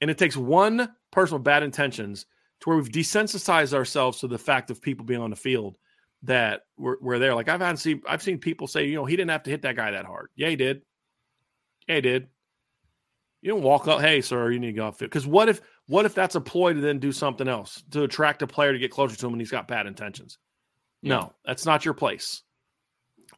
and it takes one person with bad intentions to where we've desensitized ourselves to the fact of people being on the field that we're, we're there. Like I've had seen, I've seen people say, you know, he didn't have to hit that guy that hard. Yeah, he did. Yeah, he did. You don't walk up, hey, sir, you need to go off. Because what if what if that's a ploy to then do something else to attract a player to get closer to him and he's got bad intentions? No, that's not your place.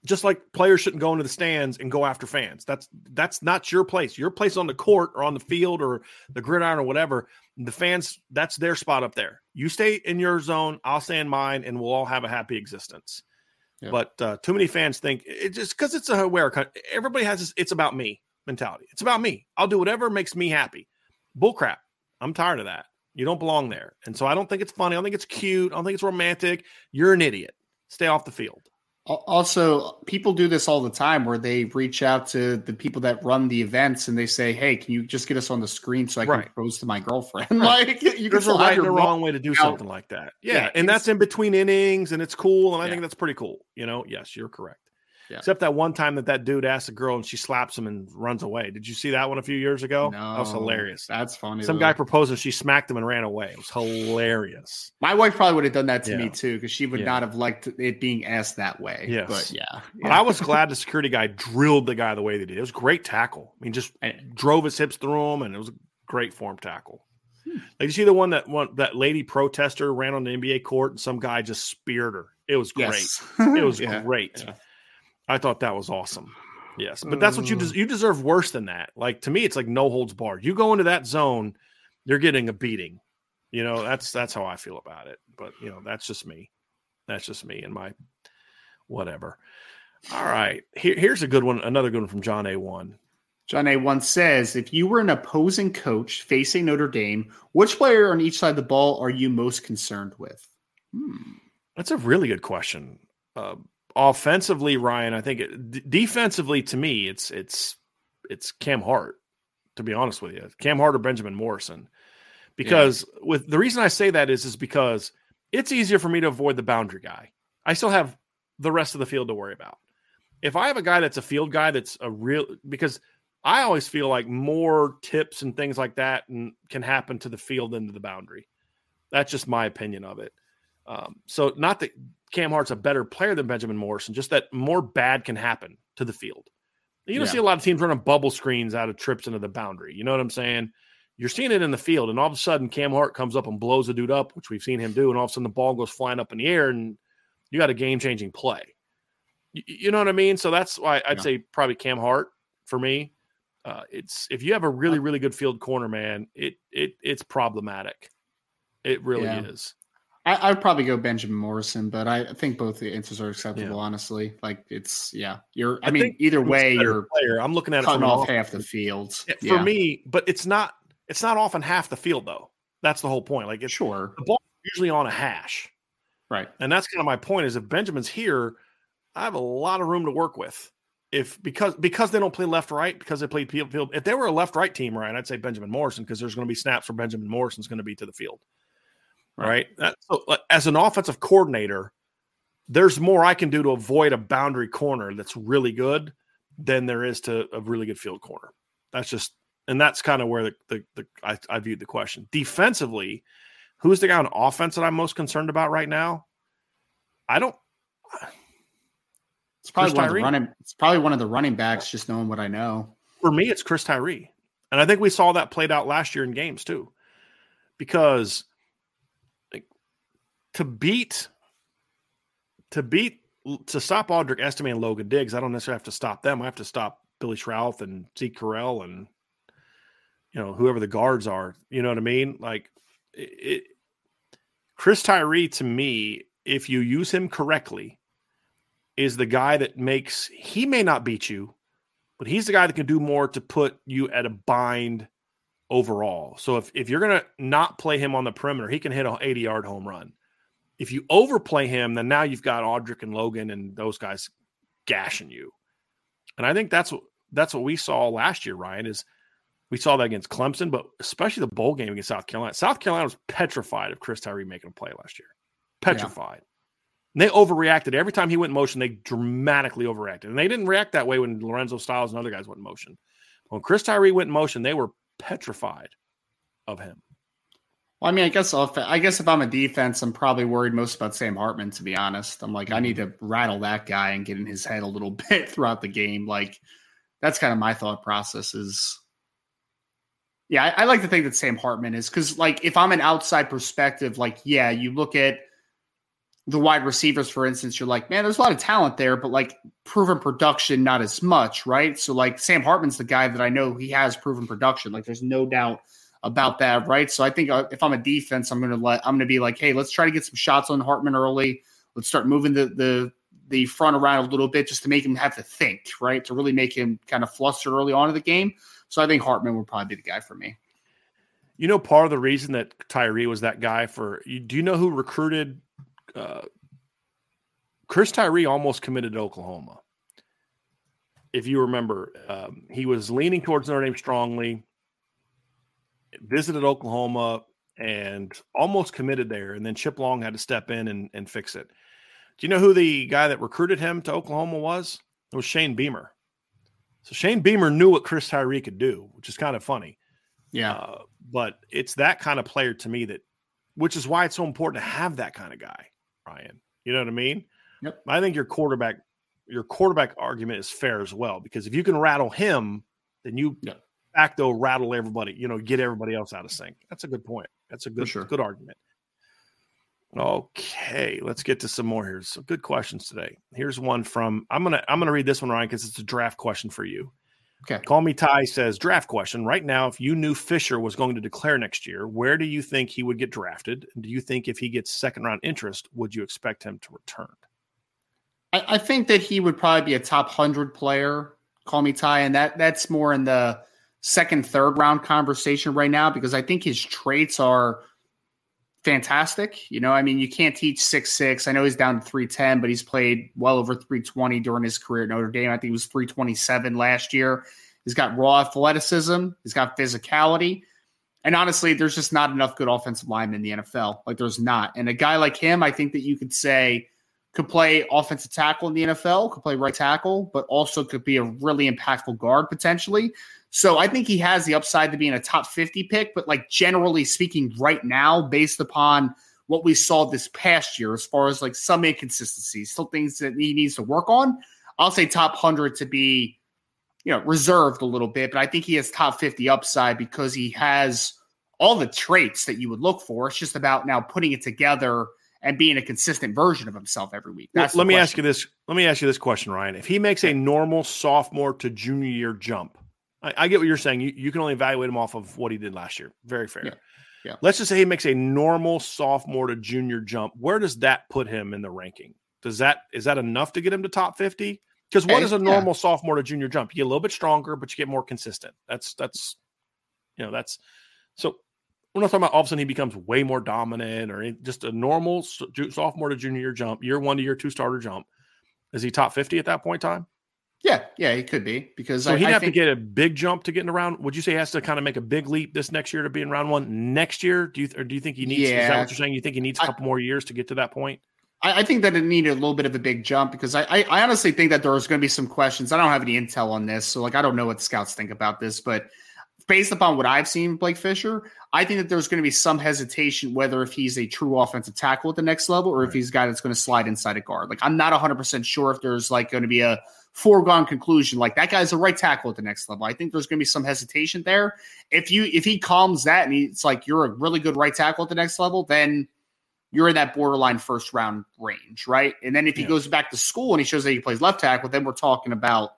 Just like players shouldn't go into the stands and go after fans. That's that's not your place. Your place on the court or on the field or the gridiron or whatever. The fans, that's their spot up there. You stay in your zone, I'll stay in mine, and we'll all have a happy existence. Yeah. But uh, too many fans think it just because it's a aware. Everybody has this "it's about me" mentality. It's about me. I'll do whatever makes me happy. Bullcrap. I'm tired of that. You don't belong there. And so I don't think it's funny. I don't think it's cute. I don't think it's romantic. You're an idiot. Stay off the field. Also, people do this all the time where they reach out to the people that run the events and they say, "Hey, can you just get us on the screen so I can Right. propose to my girlfriend?" like you can There's a right and a wrong way to do out. something like that. Yeah. Yeah, and that's in between innings and it's cool. And I Yeah. think that's pretty cool. You know, yes, you're correct. Yeah. Except that one time that that dude asked a girl and she slaps him and runs away. Did you see that one a few years ago? That was hilarious. That's funny. Some though. guy proposed and she smacked him and ran away. It was hilarious. My wife probably would have done that to Yeah. me too because she would Yeah. not have liked it being asked that way. Yes. but yeah, But I was glad the security guy drilled the guy the way they did. It was a great tackle. I mean, just And- drove his hips through him, and it was a great form tackle. Hmm. Like you see the one that one that lady protester ran on the NBA court, and some guy just speared her. It was great. yes, It was Yeah. great. I thought that was awesome. Yes, but that's what you des- you deserve worse than that. Like to me, it's like no holds barred. You go into that zone, you're getting a beating. You know, that's that's how I feel about it. But you know, that's just me. That's just me and my whatever. All right, here, here's a good one. Another good one from John A. One. John A. One says, if you were an opposing coach facing Notre Dame, which player on each side of the ball are you most concerned with? Hmm. That's a really good question. Uh, offensively, Ryan, I think it, d- defensively to me, it's it's it's Cam Hart. To be honest with you, Cam Hart or Benjamin Morrison, because with the reason I say that is is because it's easier for me to avoid the boundary guy. I still have the rest of the field to worry about. If I have a guy that's a field guy, that's a real because I always feel like more tips and things like that and can happen to the field than to the boundary. That's just my opinion of it. Um, so not that Cam Hart's a better player than Benjamin Morrison, just that more bad can happen to the field. You don't Yeah. see a lot of teams running bubble screens out of trips into the boundary. You know what I'm saying? You're seeing it in the field, and all of a sudden Cam Hart comes up and blows a dude up, which we've seen him do, and all of a sudden the ball goes flying up in the air, and you got a game changing play. You, you know what I mean? So that's why I'd Yeah. say probably Cam Hart for me. Uh, it's if you have a really really good field corner, man, it it it's problematic. It really Yeah. is. I, I'd probably go Benjamin Morrison, but I think both the answers are acceptable. Yeah. Honestly, like it's yeah. You're. I, I mean, either way, you're player. I'm looking at it cutting from off half the field. Yeah. for me, but it's not it's not often half the field though. That's the whole point. Like it's sure, the ball usually on a hash. right? And that's kind of my point is if Benjamin's here, I have a lot of room to work with. If because because they don't play left right because they play field field. If they were a left right team, right, I'd say Benjamin Morrison because there's going to be snaps where Benjamin Morrison's going to be to the field. Right? That, uh, so, as an offensive coordinator, there's more I can do to avoid a boundary corner that's really good than there is to a really good field corner. That's just, and that's kind of where the, the, the I, I viewed the question. Defensively, who's the guy on offense that I'm most concerned about right now? I don't. It's probably Chris one Tyree. of the running. It's probably one of the running backs. Just knowing what I know. For me, it's Chris Tyree, and I think we saw that played out last year in games too, because to beat to beat to stop Audric Estime and Logan Diggs, I don't necessarily have to stop them. I have to stop Billy Schrauth and Zeke Correll and you know whoever the guards are. You know what I mean? Like it, Chris Tyree to me, if you use him correctly, is the guy that makes he may not beat you, but he's the guy that can do more to put you at a bind overall. So if, if you're gonna not play him on the perimeter, he can hit an 80 yard home run. If you overplay him, then now you've got Audric and Logan and those guys gashing you. And I think that's what that's what we saw last year, Ryan, is we saw that against Clemson, but especially the bowl game against South Carolina. South Carolina was petrified of Chris Tyree making a play last year. Petrified. Yeah. they overreacted. Every time he went in motion, they dramatically overreacted. And they didn't react that way when Lorenzo Styles and other guys went in motion. When Chris Tyree went in motion, they were petrified of him. Well, I mean, I guess I'll, I guess if I'm a defense, I'm probably worried most about Sam Hartman. To be honest, I'm like, I need to rattle that guy and get in his head a little bit throughout the game. Like, that's kind of my thought process. Is yeah, I, I like to think that Sam Hartman is because, like, if I'm an outside perspective, like, yeah, you look at the wide receivers, for instance, you're like, man, there's a lot of talent there, but like proven production, not as much, right? So, like, Sam Hartman's the guy that I know he has proven production. Like, there's no doubt about that, right? So I think uh, if I'm a defense, I'm going to let I'm going to be like, hey, let's try to get some shots on Hartman early. Let's start moving the the the front around a little bit just to make him have to think, right? To really make him kind of flustered early on in the game. So I think Hartman would probably be the guy for me. You know, part of the reason that Tyree was that guy for you, do you know who recruited uh, Chris Tyree? Almost committed to Oklahoma. If you remember, um, he was leaning towards Notre Dame strongly visited Oklahoma and almost committed there. And then Chip Long had to step in and, and fix it. Do you know who the guy that recruited him to Oklahoma was? It was Shane Beamer. So Shane Beamer knew what Chris Tyree could do, which is kind of funny. Yeah. Uh, but it's that kind of player to me that, which is why it's so important to have that kind of guy, Ryan. You know what I mean? Yep. I think your quarterback, your quarterback argument is fair as well because if you can rattle him, then you yep facto rattle everybody, you know, get everybody else out of sync. That's a good point. That's a good sure. good argument. Okay, let's get to some more here. So good questions today. Here's one from I'm gonna I'm gonna read this one, Ryan, because it's a draft question for you. Okay. Call me Ty says draft question. Right now, if you knew Fisher was going to declare next year, where do you think he would get drafted? And do you think if he gets second round interest, would you expect him to return? I, I think that he would probably be a top hundred player. Call me Ty, and that that's more in the second, third round conversation right now because I think his traits are fantastic. You know, I mean, you can't teach six six. I know he's down to three ten, but he's played well over three twenty during his career at Notre Dame. I think he was three twenty seven last year. He's got raw athleticism. He's got physicality. And honestly, there's just not enough good offensive linemen in the NFL. Like there's not. And a guy like him, I think that you could say could play offensive tackle in the NFL, could play right tackle, but also could be a really impactful guard potentially. So I think he has the upside to being a top 50 pick, but like generally speaking, right now, based upon what we saw this past year, as far as like some inconsistencies, still things that he needs to work on, I'll say top 100 to be, you know, reserved a little bit, but I think he has top 50 upside because he has all the traits that you would look for. It's just about now putting it together and being a consistent version of himself every week. That's let me question. ask you this. Let me ask you this question, Ryan. If he makes a normal sophomore to junior year jump, I, I, get what you're saying. You, you can only evaluate him off of what he did last year. Very fair. Yeah. yeah. Let's just say he makes a normal sophomore to junior jump. Where does that put him in the ranking? Does that is that enough to get him to top 50? Because what is a normal yeah. sophomore to junior jump? You get a little bit stronger, but you get more consistent. That's that's you know, that's so we're not talking about all of a sudden he becomes way more dominant or just a normal sophomore to junior jump, year one to year two starter jump. Is he top 50 at that point in time? Yeah, yeah, he could be because so I, he'd I have think, to get a big jump to get in around. Would you say he has to kind of make a big leap this next year to be in round one next year? Do you or do you think he needs? Is that Yeah. what you're saying? You think he needs a couple more years to get to that point? I, I think that it needed a little bit of a big jump because I, I, I honestly think that there's going to be some questions. I don't have any intel on this, so like I don't know what the scouts think about this, but based upon what I've seen, Blake Fisher, I think that there's going to be some hesitation whether if he's a true offensive tackle at the next level or if he's a guy that's going to slide inside a guard. Like I'm not 100 percent sure if there's like going to be a foregone conclusion like that guy's a right tackle at the next level. I think there's going to be some hesitation there. If you if he calms that and it's like you're a really good right tackle at the next level, then you're in that borderline first round range, right? And then if he Yeah. goes back to school and he shows that he plays left tackle, then we're talking about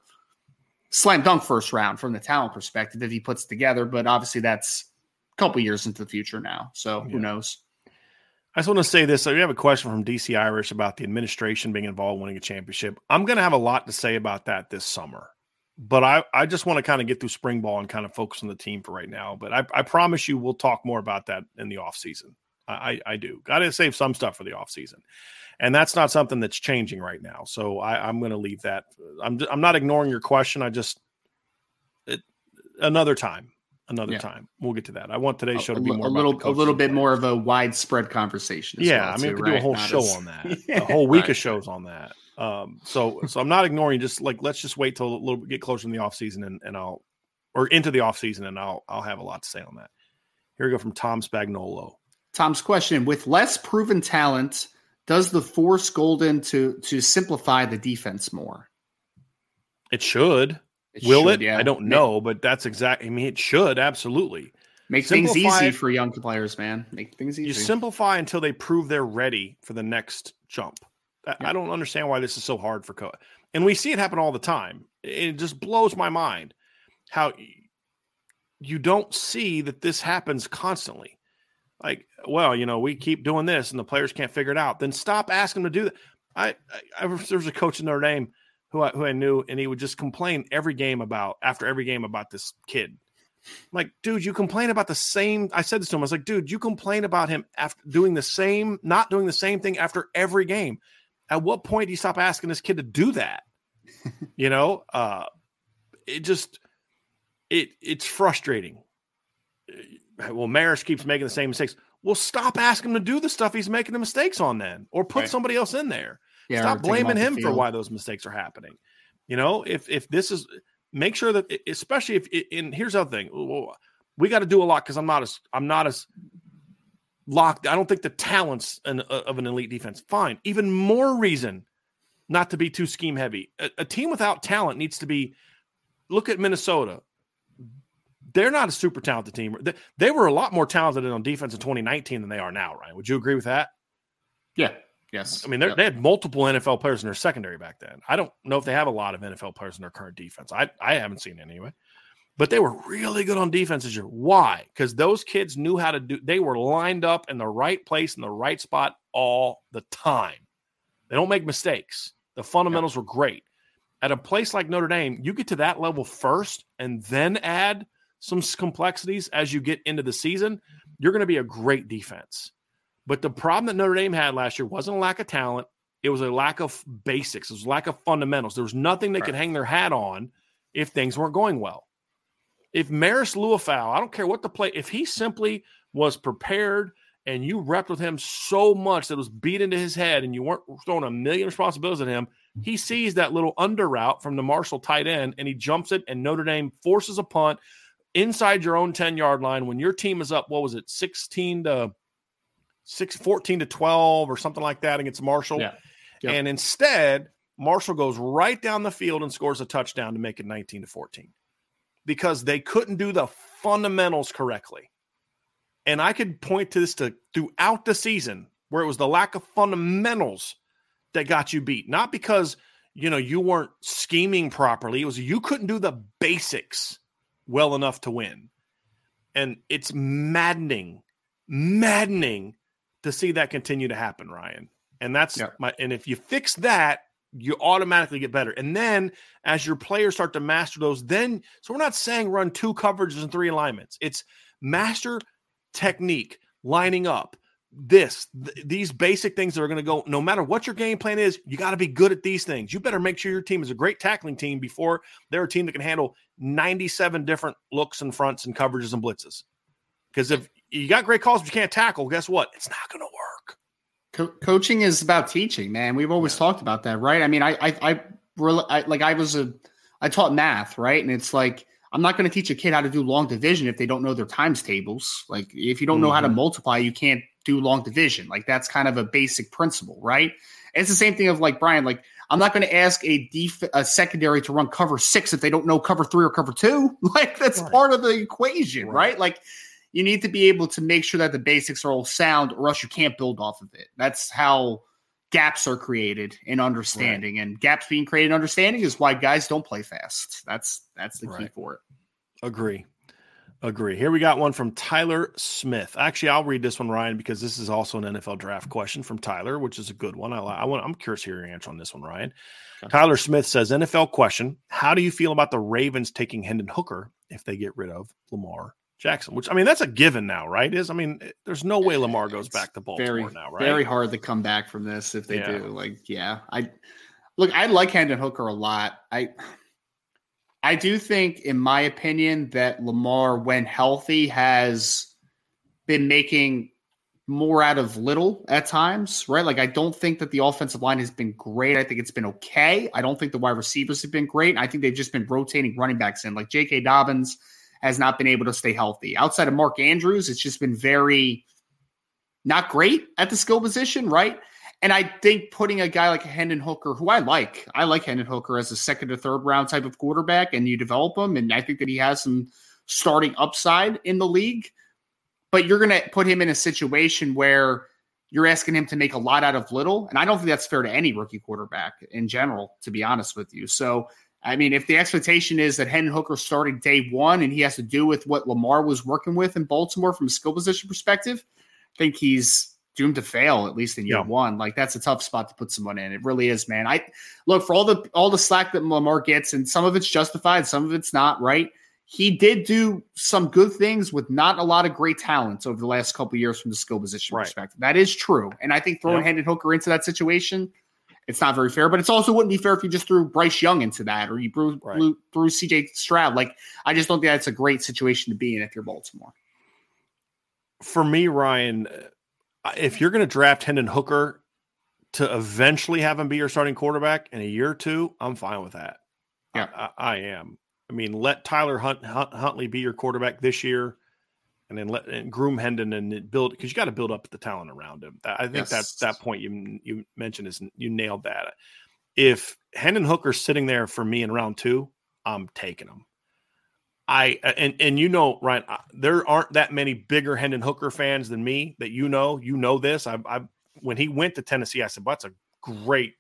slam dunk first round from the talent perspective if he puts it together. But obviously, that's a couple years into the future now. So who knows? I just want to say this. So we have a question from DC Irish about the administration being involved in winning a championship. I'm going to have a lot to say about that this summer, but I, I just want to kind of get through spring ball and kind of focus on the team for right now. But I, I promise you we'll talk more about that in the offseason. I, I, I do. Got to save some stuff for the offseason. And that's not something that's changing right now. So I, I'm going to leave that. I'm, I'm not ignoring your question. I just, it, another time, another Yeah. time. We'll get to that. I want today's show to be more a little a little bit players. more of a widespread conversation. as Yeah, well, I mean, too, we could do a whole Not show as- on that, a whole week Right. of shows on that. Um, so, so I'm not ignoring. Just like let's just wait till a little bit, get closer in the off season, and, and I'll or into the off season, and I'll I'll have a lot to say on that. Here we go from Tom Spagnolo. Tom's question: With less proven talent, does the force Golden to to simplify the defense more? It should. It Will should, it? yeah. I don't know, but that's exactly. I mean, it should absolutely. Make things easy for young players, man. Make things easy. You simplify until they prove they're ready for the next jump. I, Yeah. I don't understand why this is so hard for coach. And we see it happen all the time. It just blows my mind how you don't see that this happens constantly. Like, well, you know, we keep doing this and the players can't figure it out. Then stop asking them to do that. I, I, I was- there was a coach in Notre Dame who I, who I knew, and he would just complain every game about after every game about this kid. I'm like, dude, you complain about the same. I said this to him. I was like, dude, you complain about him after doing the same, not doing the same thing after every game. At what point do you stop asking this kid to do that? you know, uh, it just it it's frustrating. Uh, Well, Marist keeps making the same mistakes. Well, stop asking him to do the stuff he's making the mistakes on then, or put Right. somebody else in there. Yeah, Stop blaming him for why those mistakes are happening. You know, if if this is make sure that especially if and here's the other thing, we got to do a lot because I'm not as I'm not as locked. I don't think the talents an, uh, of an elite defense. Fine, even more reason not to be too scheme heavy. A, a team without talent needs to be. Look at Minnesota. They're not a super talented team. They, they were a lot more talented on defense in 2019 than they are now. Ryan, would you agree with that? Yeah. Yes. I mean, Yep. they had multiple NFL players in their secondary back then. I don't know if they have a lot of NFL players in their current defense. I, I haven't seen any anyway. But they were really good on defense this year. Why? Because those kids knew how to do. They were lined up in the right place in the right spot all the time. They don't make mistakes. The fundamentals were great. At a place like Notre Dame, you get to that level first, and then add some complexities as you get into the season. You're going to be a great defense. But the problem that Notre Dame had last year wasn't a lack of talent. It was a lack of basics. It was a lack of fundamentals. There was nothing they could hang their hat on if things weren't going well. If Marist Liufau, I don't care what the play, if he simply was prepared and you repped with him so much that it was beat into his head and you weren't throwing a million responsibilities at him, he sees that little under route from the Marshall tight end and he jumps it and Notre Dame forces a punt inside your own 10 yard line when your team is up, what was it, 16 to six, 14 to 12 or something like that against Marshall. Yeah. And instead, Marshall goes right down the field and scores a touchdown to make it 19 to 14 because they couldn't do the fundamentals correctly. And I could point to this to throughout the season where it was the lack of fundamentals that got you beat, not because you know you weren't scheming properly. It was you couldn't do the basics well enough to win. And it's maddening, maddening to see that continue to happen, Ryan. And that's Yeah. my and if you fix that, you automatically get better. And then as your players start to master those, then so we're not saying run two coverages and three alignments. It's master technique, lining up, this th- these basic things that are going to go no matter what your game plan is you got to be good at these things you better make sure your team is a great tackling team before they're a team that can handle 97 different looks and fronts and coverages and blitzes because if you got great calls but you can't tackle guess what it's not going to work Co- coaching is about teaching man we've always yeah. talked about that right i mean i i, I, I like i was a i taught math right and it's like I'm not going to teach a kid how to do long division if they don't know their times tables. Like if you don't know mm-hmm. how to mm-hmm. multiply, you can't do long division. Like that's kind of a basic principle, right? And it's the same thing of like Brian. Like I'm not going to ask a def- a secondary to run cover six if they don't know cover three or cover two. Like that's right. part of the equation, right. right? Like you need to be able to make sure that the basics are all sound, or else you can't build off of it. That's how gaps are created in understanding, right. and gaps being created in understanding is why guys don't play fast. That's that's the key for it. Agree. Agree. Here we got one from Tyler Smith. Actually, I'll read this one, Ryan, because this is also an NFL draft question from Tyler, which is a good one. I, I want. I'm curious to hear your answer on this one, Ryan. Okay. Tyler Smith says, NFL question: How do you feel about the Ravens taking Hendon Hooker if they get rid of Lamar Jackson? Which I mean, that's a given now, right? Is I mean, eh, there's no way Lamar goes it's back to Baltimore very, now, right? Very hard to come back from this if they yeah. do. Like, yeah, I look. I like Hendon Hooker a lot. I I do think, in my opinion, that Lamar, when healthy, has been making more out of little at times, right? Like, I don't think that the offensive line has been great. I think it's been okay. I don't think the wide receivers have been great. I think they've just been rotating running backs in. Like, J.K. Dobbins has not been able to stay healthy. Outside of Mark Andrews, it's just been very not great at the skill position, right? And I think putting a guy like Hendon Hooker, who I like, I like Hendon Hooker as a second or third round type of quarterback, and you develop him, and I think that he has some starting upside in the league. But you're going to put him in a situation where you're asking him to make a lot out of little, and I don't think that's fair to any rookie quarterback in general, to be honest with you. So, I mean, if the expectation is that Hendon Hooker started day one and he has to do with what Lamar was working with in Baltimore from a skill position perspective, I think he's doomed to fail at least in year yeah. one. Like that's a tough spot to put someone in. It really is, man. I look for all the all the slack that Lamar gets, and some of it's justified, some of it's not. Right? He did do some good things with not a lot of great talents over the last couple years from the skill position right. perspective. That is true, and I think throwing yeah. Hendon Hooker into that situation. It's not very fair, but it's also wouldn't be fair if you just threw Bryce Young into that or you threw, right. threw CJ Stroud. Like, I just don't think that's a great situation to be in if you're Baltimore. For me, Ryan, uh, if you're going to draft Hendon Hooker to eventually have him be your starting quarterback in a year or two, I'm fine with that. Yeah, I, I, I am. I mean, let Tyler Hunt, Hunt, Huntley be your quarterback this year, and then let and groom Hendon and build because you got to build up the talent around him. I think yes. that's that point you you mentioned is you nailed that. If Hendon Hooker's sitting there for me in round two, I'm taking him. I and and you know, Ryan, there aren't that many bigger Hendon Hooker fans than me that you know. You know this. I, I when he went to Tennessee, I said, well, "That's a great,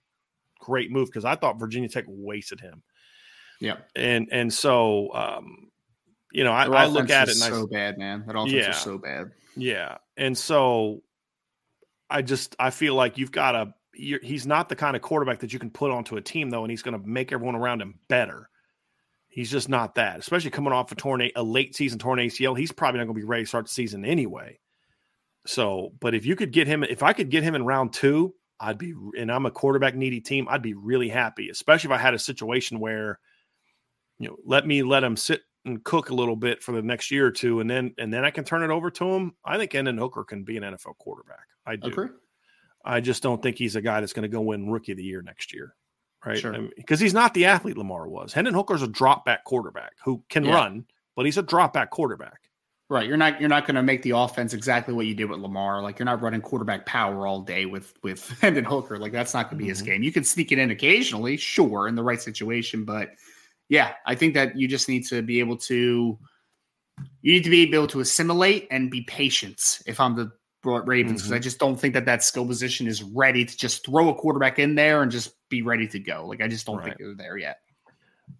great move," because I thought Virginia Tech wasted him. Yeah, and and so um, you know, I, I look at it and so I, bad, man. That offense yeah, is so bad. Yeah, and so I just I feel like you've got a. He's not the kind of quarterback that you can put onto a team though, and he's going to make everyone around him better. He's just not that, especially coming off a torn a late season torn ACL. He's probably not going to be ready to start the season anyway. So, but if you could get him, if I could get him in round two, I'd be, and I'm a quarterback needy team, I'd be really happy, especially if I had a situation where, you know, let me let him sit and cook a little bit for the next year or two, and then and then I can turn it over to him. I think Hendon Hooker can be an NFL quarterback. I do. Okay. I just don't think he's a guy that's going to go win Rookie of the Year next year right? Because sure. I mean, he's not the athlete Lamar was. Hendon Hooker's a drop back quarterback who can yeah. run, but he's a drop back quarterback. Right. You're not you're not going to make the offense exactly what you did with Lamar. Like you're not running quarterback power all day with with Hendon Hooker. Like that's not going to be mm-hmm. his game. You can sneak it in occasionally, sure, in the right situation, but yeah, I think that you just need to be able to you need to be able to assimilate and be patient. If I'm the Ravens because mm-hmm. I just don't think that that skill position is ready to just throw a quarterback in there and just be ready to go. Like I just don't right. think they're there yet.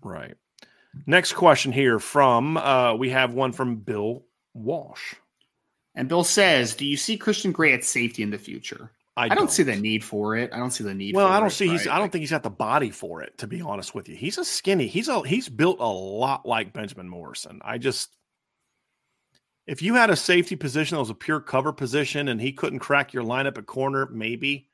Right. Next question here from uh, we have one from Bill Walsh. And Bill says, "Do you see Christian Gray at safety in the future?" I, I don't. don't. see the need for it. I don't see the need. Well, I don't it, see. Right? He's. I don't think he's got the body for it. To be honest with you, he's a skinny. He's a. He's built a lot like Benjamin Morrison. I just If you had a safety position that was a pure cover position and he couldn't crack your lineup at corner, maybe.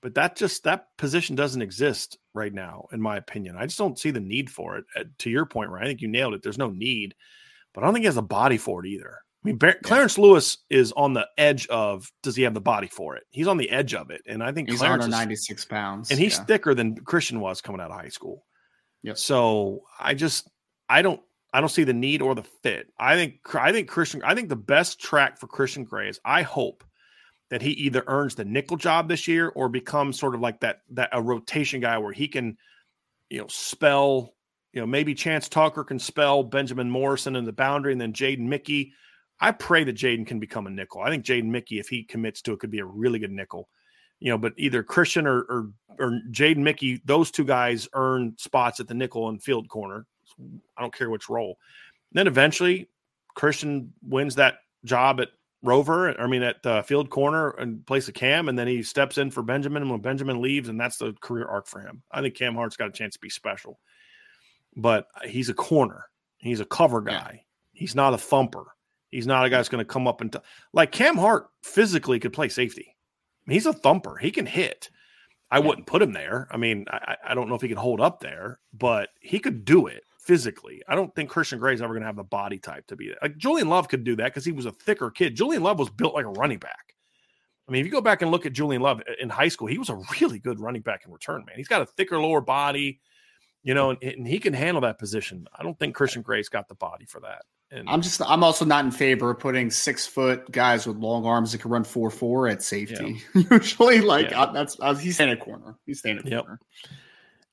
But that just that position doesn't exist right now, in my opinion. I just don't see the need for it. Uh, to your point, right? I think you nailed it. There's no need, but I don't think he has a body for it either. I mean, Bar- Clarence Lewis is on the edge of does he have the body for it? He's on the edge of it, and I think he's Clarence 196 pounds, and he's yeah. thicker than Christian was coming out of high school. Yep. So I just I don't I don't see the need or the fit. I think I think Christian I think the best track for Christian Gray is I hope that he either earns the nickel job this year or becomes sort of like that that a rotation guy where he can you know spell you know maybe Chance Tucker can spell Benjamin Morrison in the boundary and then Jaden Mickey I pray that Jaden can become a nickel. I think Jaden Mickey, if he commits to it, could be a really good nickel. You know, but either Christian or or, or Jaden Mickey, those two guys earn spots at the nickel and field corner. I don't care which role. then eventually, Christian wins that job at Rover. I mean, at uh, field corner and place a Cam, and then he steps in for Benjamin when Benjamin leaves, and that's the career arc for him. I think Cam Hart's got a chance to be special, but he's a corner. He's a cover guy. Yeah. He's not a thumper. He's not a guy that's going to come up and t- like Cam Hart physically could play safety. He's a thumper. He can hit. I yeah. wouldn't put him there. I mean, I, I, don't know if he can hold up there, but he could do it physically. I don't think Christian Gray is ever going to have the body type to be that. Like Julian Love could do that because he was a thicker kid. Julian Love was built like a running back. I mean, if you go back and look at Julian Love uh, in high school, he was a really good running back in return, man. He's got a thicker lower body, you know, and, and he can handle that position. I don't think Christian Gray's got the body for that. And I'm just I'm also not in favor of putting six foot guys with long arms that can run four four at safety. Yeah. Usually, like yeah. uh, that's uh, he's staying at corner. He's staying at yep. corner.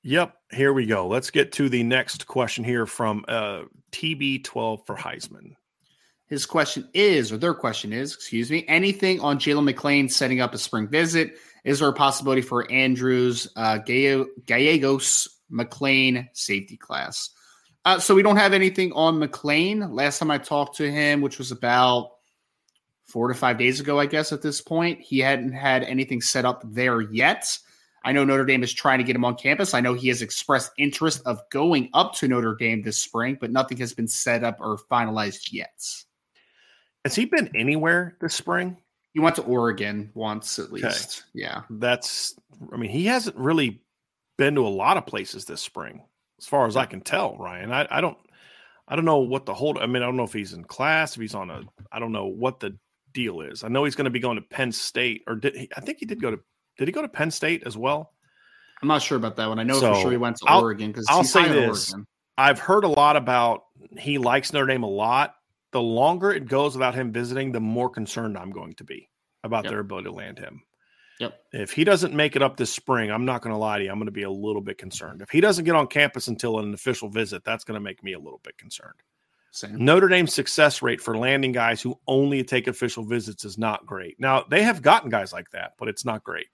Yep. Here we go. Let's get to the next question here from uh, TB12 for Heisman. His question is, or their question is, excuse me, anything on Jalen McLean setting up a spring visit? Is there a possibility for Andrews uh, Gallegos McLean safety class? Uh, so we don't have anything on McLean. Last time I talked to him, which was about four to five days ago, I guess at this point, he hadn't had anything set up there yet. I know Notre Dame is trying to get him on campus. I know he has expressed interest of going up to Notre Dame this spring, but nothing has been set up or finalized yet. Has he been anywhere this spring? He went to Oregon once at least. Okay. Yeah. That's I mean, he hasn't really been to a lot of places this spring as far as I can tell, Ryan. I, I don't I don't know what the hold I mean, I don't know if he's in class, if he's on a I don't know what the deal is. I know he's going to be going to Penn State or did he, I think he did go to did he go to Penn State as well? I'm not sure about that one. I know so for sure he went to I'll, Oregon because I'll say this. Oregon. I've heard a lot about he likes Notre Dame a lot. The longer it goes without him visiting, the more concerned I'm going to be about yep. their ability to land him. Yep. If he doesn't make it up this spring, I'm not going to lie to you. I'm going to be a little bit concerned. If he doesn't get on campus until an official visit, that's going to make me a little bit concerned. Same. Notre Dame's success rate for landing guys who only take official visits is not great. Now they have gotten guys like that, but it's not great.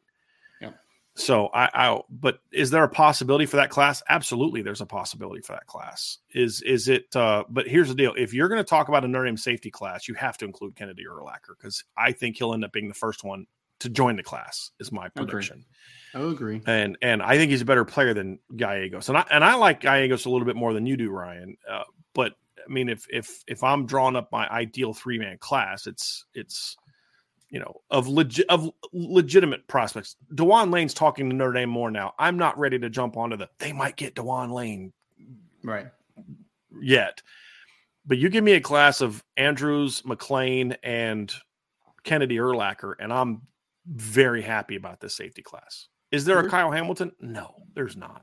Yep. So I, I, but is there a possibility for that class? Absolutely, there's a possibility for that class. Is is it? Uh, but here's the deal: if you're going to talk about a Notre Dame safety class, you have to include Kennedy Urlacher because I think he'll end up being the first one to join the class. Is my prediction. I agree. And and I think he's a better player than Gallegos, and I and I like Gallegos a little bit more than you do, Ryan. Uh, but I mean, if if if I'm drawing up my ideal three man class, it's it's you know of legit of legitimate prospects. Dewan Lane's talking to Notre Dame more now. I'm not ready to jump onto the they might get Dewan Lane right yet. But you give me a class of Andrews, McLean, and Kennedy Urlacher, and I'm very happy about this safety class. Is there a mm-hmm. Kyle Hamilton? No, there's not.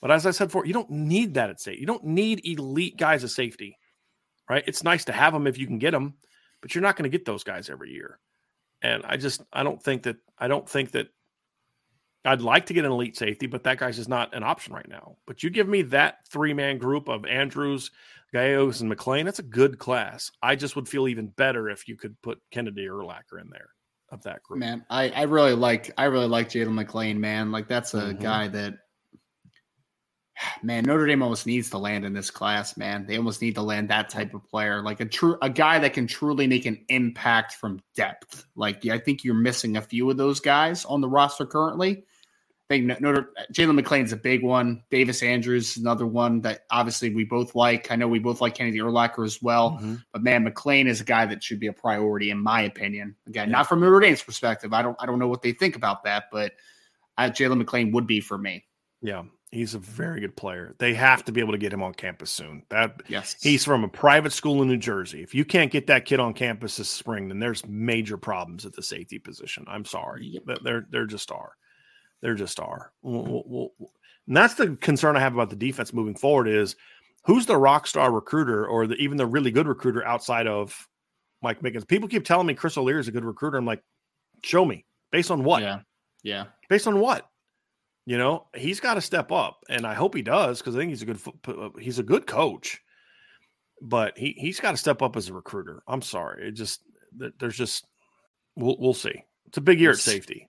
But as I said before, you don't need that at safety. You don't need elite guys at safety, right? It's nice to have them if you can get them, but you're not going to get those guys every year. And I just I don't think that I don't think that I'd like to get an elite safety, but that guy's just not an option right now. But you give me that three man group of Andrews, Gallegos, and McLean, that's a good class. I just would feel even better if you could put Kennedy Urlacher in there of that group. Man, I, I really like I really like Jalen McLean, man. Like that's a mm-hmm. guy that man, Notre Dame almost needs to land in this class, man. They almost need to land that type of player, like a true a guy that can truly make an impact from depth. Like I think you're missing a few of those guys on the roster currently. I think Notre Jalen McLean's a big one. Davis Andrews another one that obviously we both like. I know we both like Kennedy Urlacher as well. Mm-hmm. But man, McLean is a guy that should be a priority in my opinion. Again, yeah. not from Notre Dame's perspective. I don't I don't know what they think about that, but Jalen McLean would be for me. Yeah, he's a very good player. They have to be able to get him on campus soon. That yes, he's from a private school in New Jersey. If you can't get that kid on campus this spring, then there's major problems at the safety position. I'm sorry, yep. there there just are. There just are. We'll, we'll, and that's the concern I have about the defense moving forward is who's the rock star recruiter or the, even the really good recruiter outside of Mike Mickens. People keep telling me Chris O'Leary is a good recruiter. I'm like, show me based on what? Yeah. Yeah. Based on what? You know, he's got to step up, and I hope he does because I think he's a good uh, he's a good coach. But he he's got to step up as a recruiter. I'm sorry, it just there's just we'll we'll see. It's a big year at safety.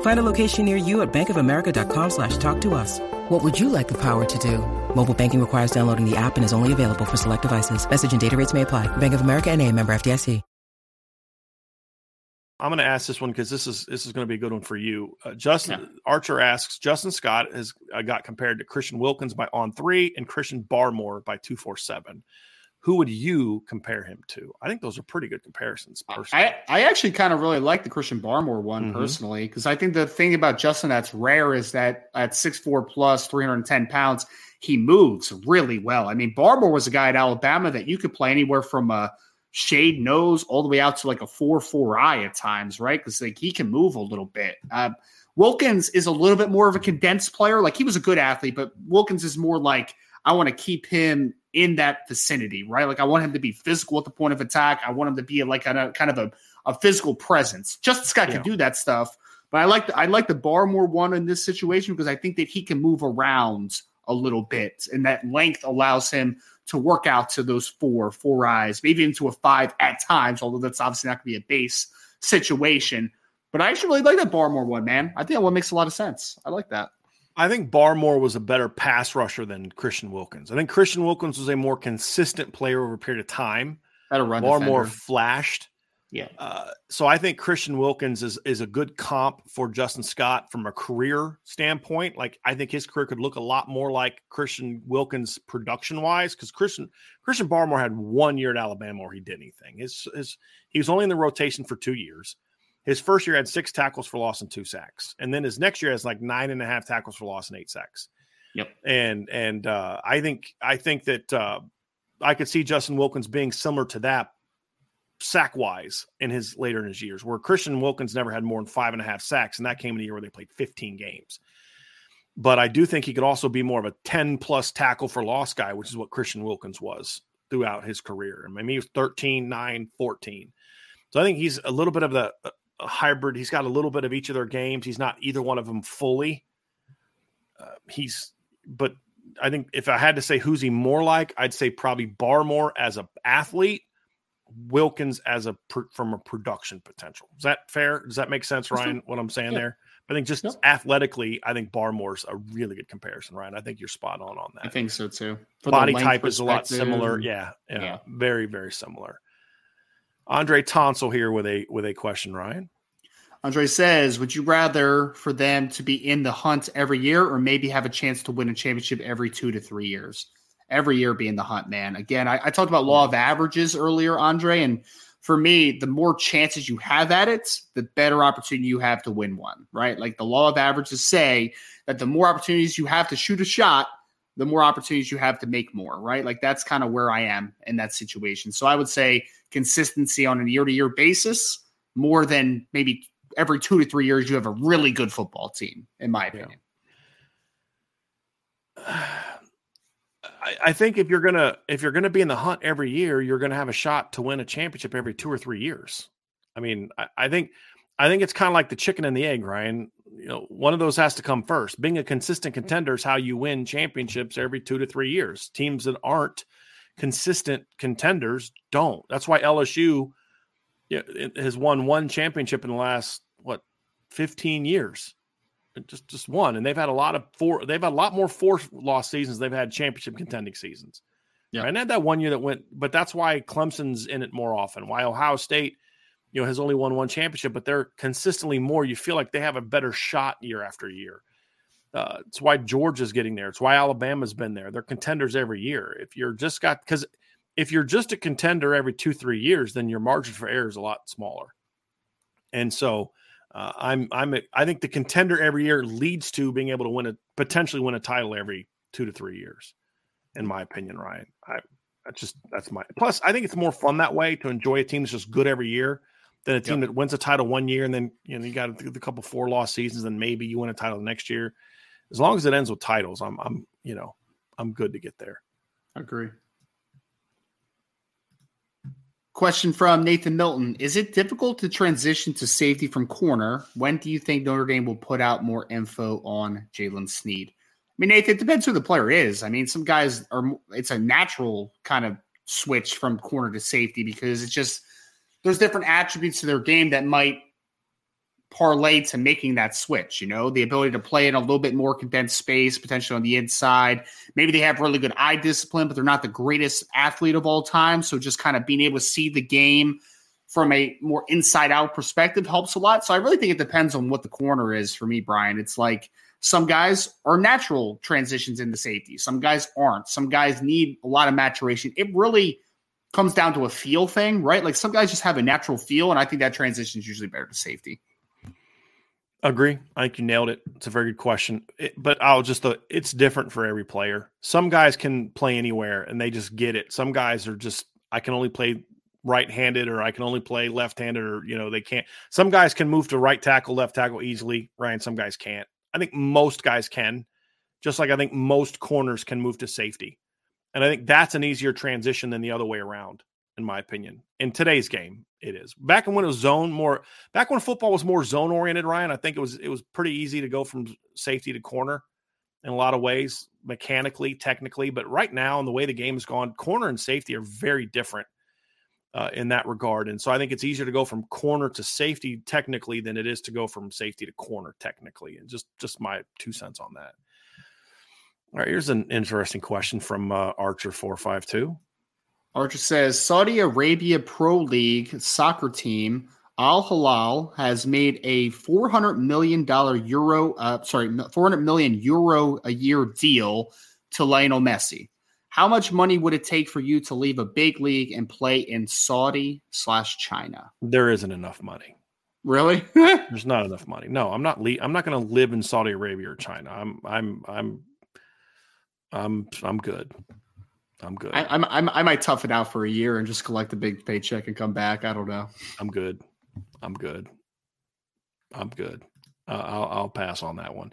Find a location near you at bankofamerica.com slash talk to us. What would you like the power to do? Mobile banking requires downloading the app and is only available for select devices. Message and data rates may apply. Bank of America and a member FDIC. I'm going to ask this one because this is this is going to be a good one for you. Uh, Justin yeah. Archer asks, Justin Scott has uh, got compared to Christian Wilkins by on three and Christian Barmore by two four seven who would you compare him to? I think those are pretty good comparisons. Personally. I, I actually kind of really like the Christian Barmore one mm-hmm. personally because I think the thing about Justin that's rare is that at six four plus, 310 pounds, he moves really well. I mean, Barmore was a guy at Alabama that you could play anywhere from a shade nose all the way out to like a four four eye at times, right? Because like he can move a little bit. Uh, Wilkins is a little bit more of a condensed player. Like he was a good athlete, but Wilkins is more like I want to keep him in that vicinity, right? Like I want him to be physical at the point of attack. I want him to be like a kind of a, a physical presence. Justice Scott yeah. can do that stuff, but I like the, I like the Barmore one in this situation because I think that he can move around a little bit, and that length allows him to work out to those four, four eyes, maybe into a five at times. Although that's obviously not going to be a base situation. But I actually really like that Barmore one, man. I think that one makes a lot of sense. I like that. I think Barmore was a better pass rusher than Christian Wilkins. I think Christian Wilkins was a more consistent player over a period of time. Better run. Barmore defender. flashed. Yeah. Uh, so I think Christian Wilkins is is a good comp for Justin Scott from a career standpoint. Like I think his career could look a lot more like Christian Wilkins production wise because Christian Christian Barmore had one year at Alabama where he did anything. His his he was only in the rotation for two years. His first year had six tackles for loss and two sacks, and then his next year has like nine and a half tackles for loss and eight sacks. Yep. And and uh, I think I think that uh, I could see Justin Wilkins being similar to that sack wise in his later in his years, where Christian Wilkins never had more than five and a half sacks, and that came in a year where they played 15 games. But I do think he could also be more of a 10 plus tackle for loss guy, which is what Christian Wilkins was throughout his career. I mean, he was 13, 9, 14. So I think he's a little bit of the uh, a hybrid. He's got a little bit of each of their games. He's not either one of them fully. Uh, he's, but I think if I had to say who's he more like, I'd say probably Barmore as a athlete, Wilkins as a from a production potential. Is that fair? Does that make sense, Ryan? What I'm saying yeah. there? I think just athletically, I think Barmore's a really good comparison, Ryan. I think you're spot on on that. I think so too. For Body type is a lot similar. Yeah, yeah, yeah, very very similar. Andre Tonsel here with a with a question, Ryan. Andre says, "Would you rather for them to be in the hunt every year, or maybe have a chance to win a championship every two to three years? Every year being the hunt, man. Again, I, I talked about law of averages earlier, Andre, and for me, the more chances you have at it, the better opportunity you have to win one. Right? Like the law of averages say that the more opportunities you have to shoot a shot, the more opportunities you have to make more, right? Like that's kind of where I am in that situation. So I would say consistency on a year to year basis more than maybe every two to three years you have a really good football team, in my opinion. Yeah. I, think if you're gonna if you're gonna be in the hunt every year, you're gonna have a shot to win a championship every two or three years. I mean, I, I think I think it's kind of like the chicken and the egg, Ryan. You know, one of those has to come first. Being a consistent contender is how you win championships every two to three years. Teams that aren't consistent contenders don't. That's why LSU has won one championship in the last what 15 years just just one, and they've had a lot of four. They've had a lot more four loss seasons. They've had championship contending seasons. Yeah, right? and had that one year that went, but that's why Clemson's in it more often. Why Ohio State, you know, has only won one championship, but they're consistently more. You feel like they have a better shot year after year. Uh, it's why Georgia's getting there. It's why Alabama's been there. They're contenders every year. If you're just got because if you're just a contender every two three years, then your margin for error is a lot smaller. And so uh, I'm I'm a, I think the contender every year leads to being able to win a potentially win a title every two to three years, in my opinion, Ryan. I that's just that's my plus. I think it's more fun that way to enjoy a team that's just good every year than a team yep. that wins a title one year and then you know you got a, a couple four loss seasons and maybe you win a title next year. As long as it ends with titles, I'm I'm you know I'm good to get there. I agree. Question from Nathan Milton Is it difficult to transition to safety from corner? When do you think Notre Dame will put out more info on Jalen Sneed? I mean, Nathan, it depends who the player is. I mean, some guys are, it's a natural kind of switch from corner to safety because it's just, there's different attributes to their game that might parlay to making that switch, you know, the ability to play in a little bit more condensed space, potentially on the inside. Maybe they have really good eye discipline, but they're not the greatest athlete of all time. So just kind of being able to see the game from a more inside out perspective helps a lot. So I really think it depends on what the corner is for me, Brian. It's like some guys are natural transitions into safety, some guys aren't. Some guys need a lot of maturation. It really comes down to a feel thing, right? Like some guys just have a natural feel, and I think that transition is usually better to safety. Agree. I think you nailed it. It's a very good question. It, but I'll just, uh, it's different for every player. Some guys can play anywhere and they just get it. Some guys are just, I can only play right handed or I can only play left handed or, you know, they can't. Some guys can move to right tackle, left tackle easily. Ryan, some guys can't. I think most guys can, just like I think most corners can move to safety. And I think that's an easier transition than the other way around in my opinion. In today's game, it is. Back when it was zone more, back when football was more zone oriented, Ryan, I think it was it was pretty easy to go from safety to corner in a lot of ways, mechanically, technically. But right now, in the way the game has gone, corner and safety are very different uh, in that regard. And so I think it's easier to go from corner to safety technically than it is to go from safety to corner technically. And just just my two cents on that. All right, here's an interesting question from uh, Archer four five two. Archer says Saudi Arabia Pro League soccer team Al Hilal has made a 400 million dollar euro uh, sorry 400 million euro a year deal to Lionel Messi. How much money would it take for you to leave a big league and play in Saudi slash China? There isn't enough money. Really? There's not enough money. No, I'm not. Le- I'm not going to live in Saudi Arabia or China. I'm. I'm. I'm. I'm. I'm good. I'm good. I, I'm, I'm, I might tough it out for a year and just collect a big paycheck and come back. I don't know. I'm good. I'm good. I'm good. Uh, I'll, I'll pass on that one.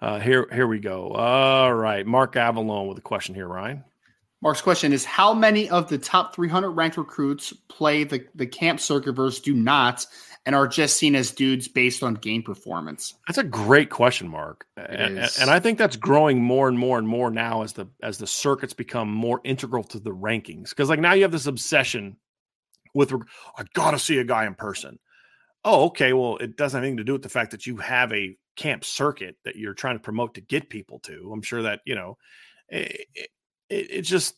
Uh, here, here we go. All right, Mark Avalon with a question here, Ryan. Mark's question is: How many of the top 300 ranked recruits play the the camp circuit versus do not? And are just seen as dudes based on game performance? That's a great question, Mark. And, and, I think that's growing more and more and more now as the as the circuits become more integral to the rankings. Because like now you have this obsession with I gotta see a guy in person. Oh, okay. Well, it doesn't have anything to do with the fact that you have a camp circuit that you're trying to promote to get people to. I'm sure that you know it, it, it just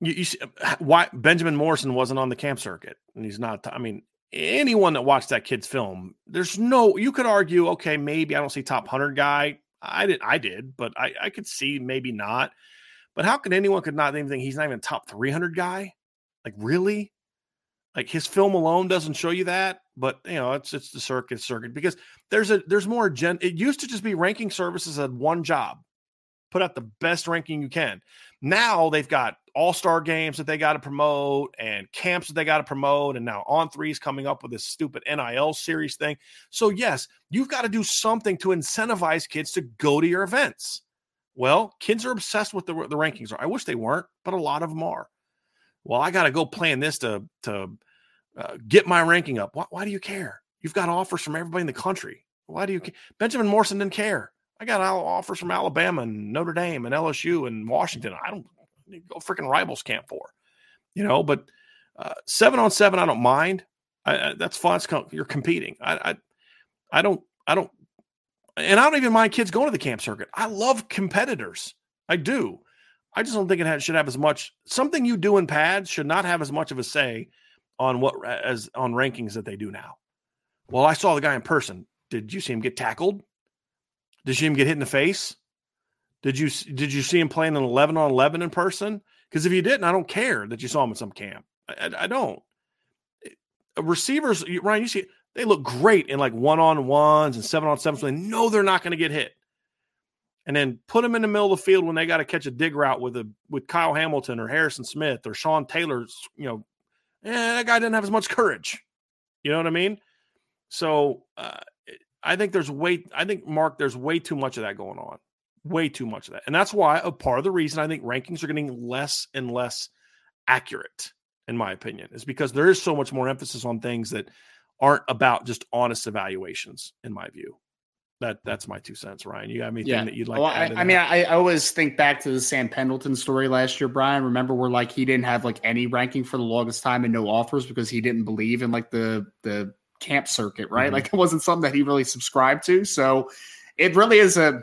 you, you see, uh, why Benjamin Morrison wasn't on the camp circuit, and he's not. I mean, anyone that watched that kid's film, there's no you could argue, okay, maybe I don't see top hundred guy. I did I did, but I, I could see maybe not. But how could anyone could not even think he's not even top 300 guy? Like really? Like his film alone doesn't show you that, but you know it's it's the circuit circuit because there's a there's more gen. It used to just be ranking services had one job, put out the best ranking you can. Now they've got all star games that they got to promote and camps that they got to promote. And now On Three is coming up with this stupid NIL series thing. So, yes, you've got to do something to incentivize kids to go to your events. Well, kids are obsessed with the, the rankings. I wish they weren't, but a lot of them are. Well, I got to go plan this to, to uh, get my ranking up. Why, why do you care? You've got offers from everybody in the country. Why do you care? Benjamin Morrison didn't care. I got offers from Alabama and Notre Dame and LSU and Washington. I don't go freaking rivals camp for, you know. But uh, seven on seven, I don't mind. I, I, that's fun. you're competing. I, I, I don't, I don't, and I don't even mind kids going to the camp circuit. I love competitors. I do. I just don't think it should have as much. Something you do in pads should not have as much of a say on what as on rankings that they do now. Well, I saw the guy in person. Did you see him get tackled? Did you see him get hit in the face? Did you did you see him playing an eleven on eleven in person? Because if you didn't, I don't care that you saw him at some camp. I, I, I don't. Receivers, Ryan, you see, they look great in like one on ones and seven on sevens. They know they're not going to get hit, and then put them in the middle of the field when they got to catch a dig route with a with Kyle Hamilton or Harrison Smith or Sean Taylor's. You know, eh, that guy didn't have as much courage. You know what I mean? So uh, I think there's way, I think, Mark, there's way too much of that going on. Way too much of that. And that's why a part of the reason I think rankings are getting less and less accurate, in my opinion, is because there is so much more emphasis on things that aren't about just honest evaluations, in my view. That that's my two cents, Ryan. You got anything yeah. that you'd like? Well, I, I mean, I, I, always think back to the Sam Pendleton story last year, Brian. Remember where like he didn't have like any ranking for the longest time and no offers because he didn't believe in like the the camp circuit, right? Mm-hmm. Like it wasn't something that he really subscribed to. So it really is a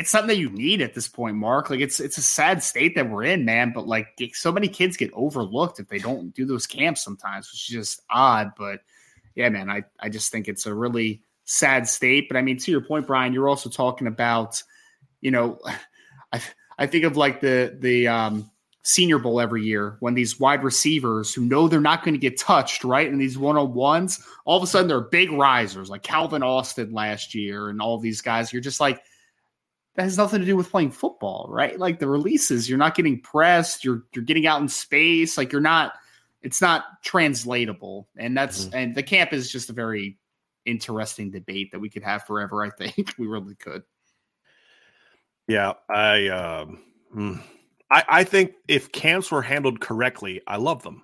it's something that you need at this point, Mark. Like it's it's a sad state that we're in, man. But like so many kids get overlooked if they don't do those camps sometimes, which is just odd. But yeah, man, I I just think it's a really sad state. But I mean, to your point, Brian, you're also talking about, you know, I I think of like the the um Senior Bowl every year when these wide receivers who know they're not going to get touched, right? And these one on ones, all of a sudden they're big risers like Calvin Austin last year and all these guys. You're just like, that has nothing to do with playing football, right? Like the releases, you're not getting pressed, you're you're getting out in space, like you're not it's not translatable. And that's mm-hmm. and the camp is just a very interesting debate that we could have forever, I think. we really could. Yeah, I um hmm. I, I think if camps were handled correctly, I love them.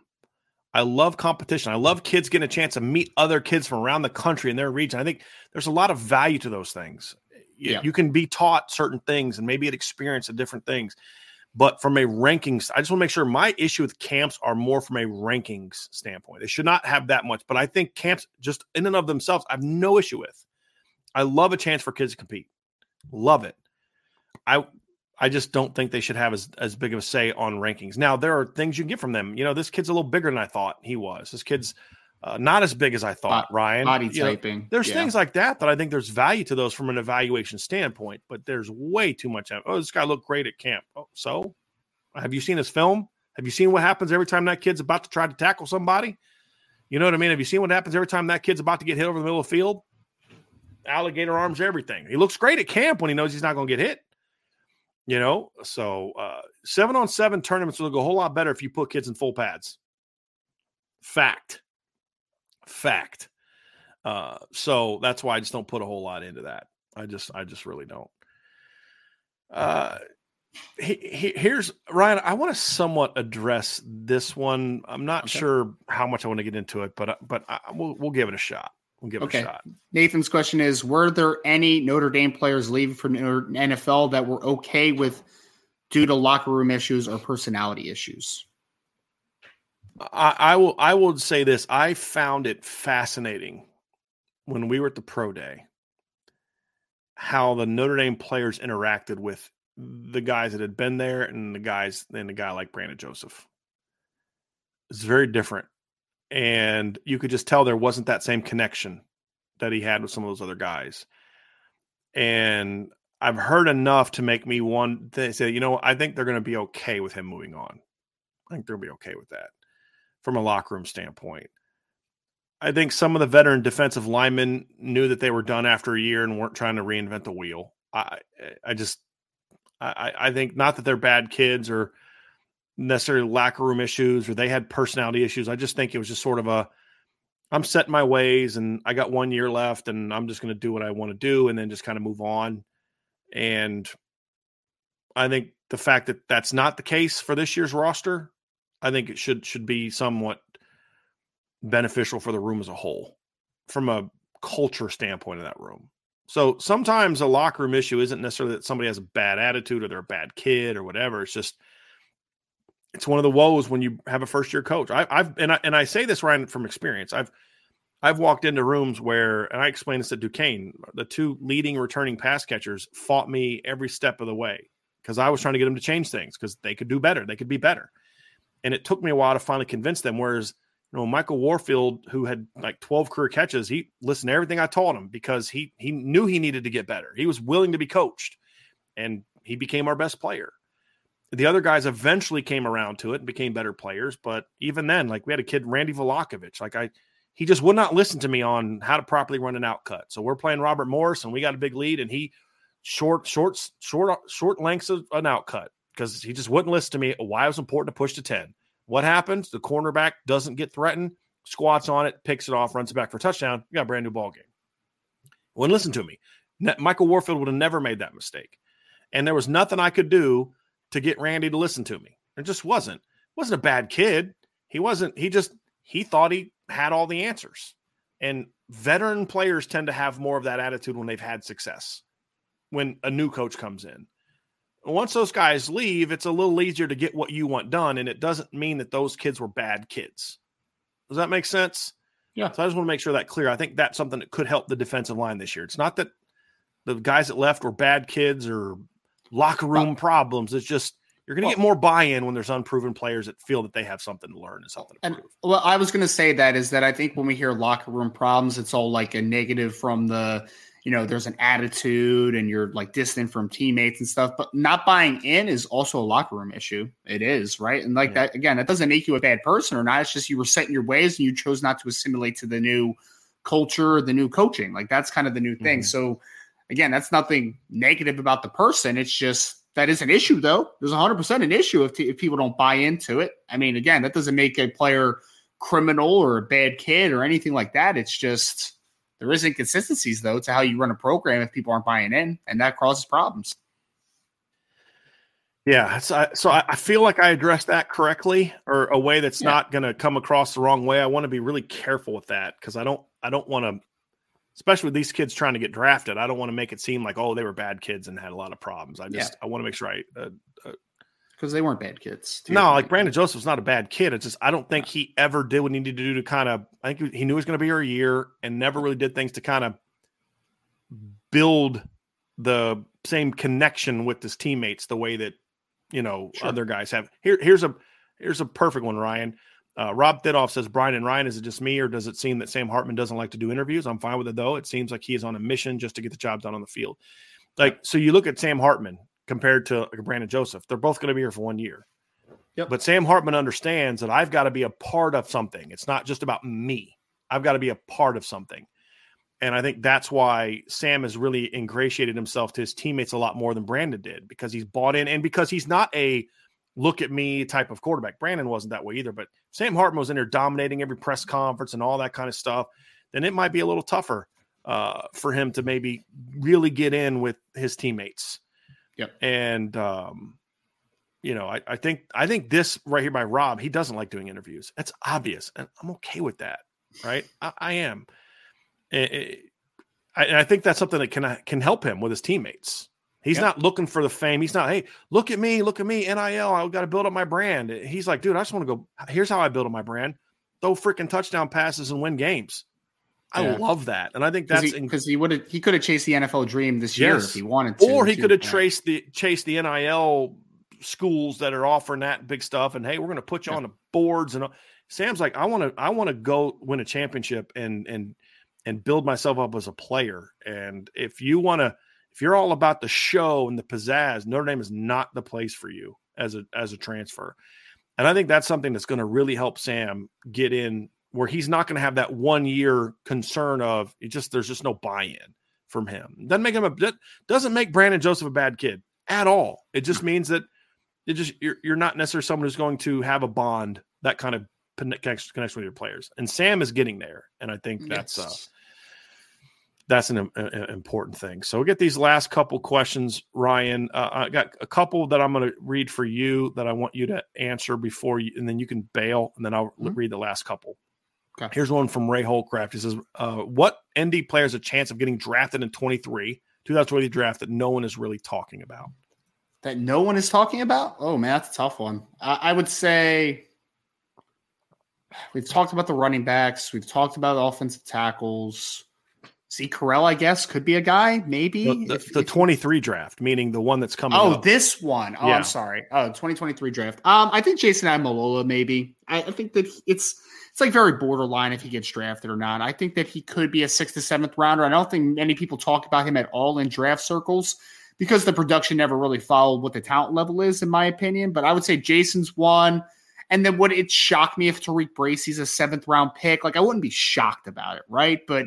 I love competition. I love kids getting a chance to meet other kids from around the country in their region. I think there's a lot of value to those things. You, yeah. you can be taught certain things and maybe an experience of different things. But from a rankings, I just want to make sure my issue with camps are more from a rankings standpoint. They should not have that much. But I think camps, just in and of themselves, I have no issue with. I love a chance for kids to compete. Love it. I I just don't think they should have as, as big of a say on rankings. Now, there are things you can get from them. You know, this kid's a little bigger than I thought he was. This kid's uh, not as big as I thought, Ryan. Body you typing. Know, there's yeah. things like that that I think there's value to those from an evaluation standpoint, but there's way too much. Oh, this guy looked great at camp. Oh, so have you seen his film? Have you seen what happens every time that kid's about to try to tackle somebody? You know what I mean? Have you seen what happens every time that kid's about to get hit over the middle of the field? Alligator arms, everything. He looks great at camp when he knows he's not going to get hit. You know, so uh, seven on seven tournaments will go a whole lot better if you put kids in full pads. Fact. Fact. Uh, so that's why I just don't put a whole lot into that. I just, I just really don't. Uh, he, he, here's Ryan. I want to somewhat address this one. I'm not okay. sure how much I want to get into it, but but I, we'll we'll give it a shot. We'll give okay. it a shot. Nathan's question is Were there any Notre Dame players leaving for NFL that were okay with due to locker room issues or personality issues? I, will I will say this. I found it fascinating when we were at the pro day how the Notre Dame players interacted with the guys that had been there and the guys and the guy like Brandon Joseph. It's very different and you could just tell there wasn't that same connection that he had with some of those other guys. And I've heard enough to make me one to say, you know, I think they're going to be okay with him moving on. I think they'll be okay with that from a locker room standpoint. I think some of the veteran defensive linemen knew that they were done after a year and weren't trying to reinvent the wheel. I I just I, I think not that they're bad kids or necessarily locker room issues or they had personality issues. I just think it was just sort of a I'm setting my ways and I got one year left and I'm just going to do what I want to do and then just kind of move on. And I think the fact that that's not the case for this year's roster, I think it should should be somewhat beneficial for the room as a whole from a culture standpoint of that room. So sometimes a locker room issue isn't necessarily that somebody has a bad attitude or they're a bad kid or whatever. It's just it's one of the woes when you have a first year coach. I, have and I and I say this Ryan from experience. I've I've walked into rooms where, and I explained this to Duquesne, the two leading returning pass catchers fought me every step of the way because I was trying to get them to change things because they could do better, they could be better, and it took me a while to finally convince them. Whereas you know Michael Warfield, who had like twelve career catches, he listened to everything I taught him because he he knew he needed to get better. He was willing to be coached, and he became our best player the other guys eventually came around to it and became better players. But even then, like we had a kid, Randy Volakovich, like I, he just would not listen to me on how to properly run an outcut. So we're playing Robert Morris and we got a big lead and he short, short, short, short lengths of an outcut because he just wouldn't listen to me why it was important to push to 10. What happens? The cornerback doesn't get threatened, squats on it, picks it off, runs it back for a touchdown. You got a brand new ball game. Wouldn't listen to me. Michael Warfield would have never made that mistake. And there was nothing I could do to get Randy to listen to me. It just wasn't. wasn't a bad kid. He wasn't. He just he thought he had all the answers. And veteran players tend to have more of that attitude when they've had success. When a new coach comes in, once those guys leave, it's a little easier to get what you want done, and it doesn't mean that those kids were bad kids. Does that make sense? Yeah. So I just want to make sure that clear. I think that's something that could help the defensive line this year. It's not that the guys that left were bad kids or locker room problems. It's just you're going to well, get more buy-in when there's unproven players that feel that they have something to learn and something to and, prove. Well, I was going to say that is that I think when we hear locker room problems, it's all like a negative from the, you know, there's an attitude and you're like distant from teammates and stuff. But not buying in is also a locker room issue. It is right, and like yeah. that again, that doesn't make you a bad person or not. It's just you were set in your ways and you chose not to assimilate to the new culture, the new coaching. Like that's kind of the new thing. Mm-hmm. So again, that's nothing negative about the person. It's just that is an issue, though. There's 100% an issue if, t- if people don't buy into it. I mean, again, that doesn't make a player criminal or a bad kid or anything like that. It's just there is inconsistencies, though, to how you run a program if people aren't buying in, and that causes problems. Yeah, so I, I feel like I addressed that correctly, or a way that's yeah. not going to come across the wrong way. I want to be really careful with that because I don't, I don't want to especially with these kids trying to get drafted. I don't want to make it seem like oh they were bad kids and had a lot of problems. I just yeah. I want to make sure I uh, because they weren't bad kids. No, like Brandon Joseph's not a bad kid. It's just I don't think he ever did what he needed to do to kind of. I think he knew he was going to be here a year and never really did things to kind of build the same connection with his teammates the way that you know sure. other guys have. Here, here's a here's a perfect one, Ryan. Uh, Rob Thidoff says, Brian and Ryan, is it just me or does it seem that Sam Hartman doesn't like to do interviews? I'm fine with it though. It seems like he is on a mission just to get the job done on the field. Like, so you look at Sam Hartman compared to Brandon Joseph, they're both going to be here for one year. Yep. But Sam Hartman understands that I've got to be a part of something. It's not just about me, I've got to be a part of something. And I think that's why Sam has really ingratiated himself to his teammates a lot more than Brandon did because he's bought in and because he's not a look at me type of quarterback. Brandon wasn't that way either, but Sam Hartman was in there dominating every press conference and all that kind of stuff. Then it might be a little tougher uh, for him to maybe really get in with his teammates. Yep. And um, you know, I, I think I think this right here by Rob, he doesn't like doing interviews. That's obvious, and I'm okay with that. Right, I, I am. It, it, I, I think that's something that can uh, can help him with his teammates. He's yep. not looking for the fame. He's not, hey, look at me, look at me, NIL. I've got to build up my brand. He's like, dude, I just want to go. Here's how I build up my brand: throw freaking touchdown passes and win games. I yeah. love that, and I think that's because he, he would have he could have chased the NFL dream this year yes. if he wanted to, or he could have traced the chased the NIL schools that are offering that big stuff. And hey, we're going to put you yeah. on the boards. And Sam's like, I want to I want to go win a championship and and and build myself up as a player. And if you want to if you're all about the show and the pizzazz, Notre Dame is not the place for you as a as a transfer. And I think that's something that's going to really help Sam get in where he's not going to have that one year concern of it just there's just no buy-in from him. Doesn't make him a doesn't make Brandon Joseph a bad kid. at all. It just means that it just you're, you're not necessarily someone who's going to have a bond that kind of connection, connection with your players. And Sam is getting there, and I think that's uh, that's an, an, important thing. So we'll get these last couple questions, Ryan. Uh, I got a couple that I'm going to read for you that I want you to answer before you, and then you can bail, and then I'll mm-hmm. read the last couple. Okay. Here's one from Ray Holcraft. He says, uh, "What ND player has a chance of getting drafted in 23, 2020 draft that no one is really talking about?" That no one is talking about? Oh man, that's a tough one. I, I would say we've talked about the running backs. We've talked about offensive tackles. Zeke Correll, I guess, could be a guy, maybe. The, the, if, the if, 23 draft, meaning the one that's coming Oh, up. this one. Oh, yeah. I'm sorry. Oh, 2023 draft. Um, I think Jayson Ademilola, maybe. I, I, think that it's it's like very borderline if he gets drafted or not. I think that he could be a sixth to seventh rounder. I don't think many people talk about him at all in draft circles because the production never really followed what the talent level is, in my opinion. But I would say Jason's one. And then would it shock me if TaRiq Bracy's a seventh round pick? Like I wouldn't be shocked about it, right? But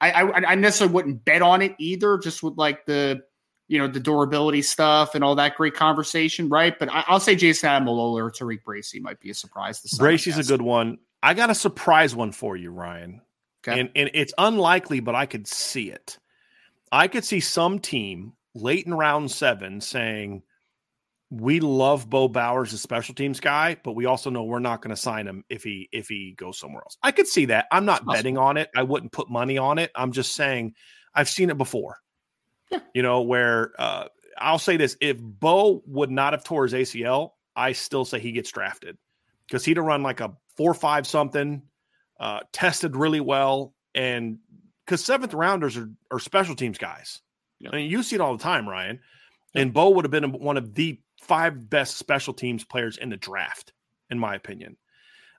I, I, I necessarily wouldn't bet on it either, just with like the you know the durability stuff and all that great conversation, right? But I, will say Jayson Ademilola or TaRiq Bracy might be a surprise. To Bracy's a good one. I got a surprise one for you, Ryan. Okay. And, and it's unlikely, but I could see it. I could see some team late in round seven saying, we love Bo Bauer, a special teams guy, but we also know we're not going to sign him if he if he goes somewhere else. I could see that. I'm not betting on it. I wouldn't put money on it. I'm just saying I've seen it before. Yeah. You know, where uh, I'll say this: if Bo would not have tore his ACL, I still say he gets drafted because he'd have run like a four five something, uh, tested really well, and because seventh rounders are, are special teams guys. I mean, you see it all the time, Ryan. And Bo would have been one of the five best special teams players in the draft, in my opinion.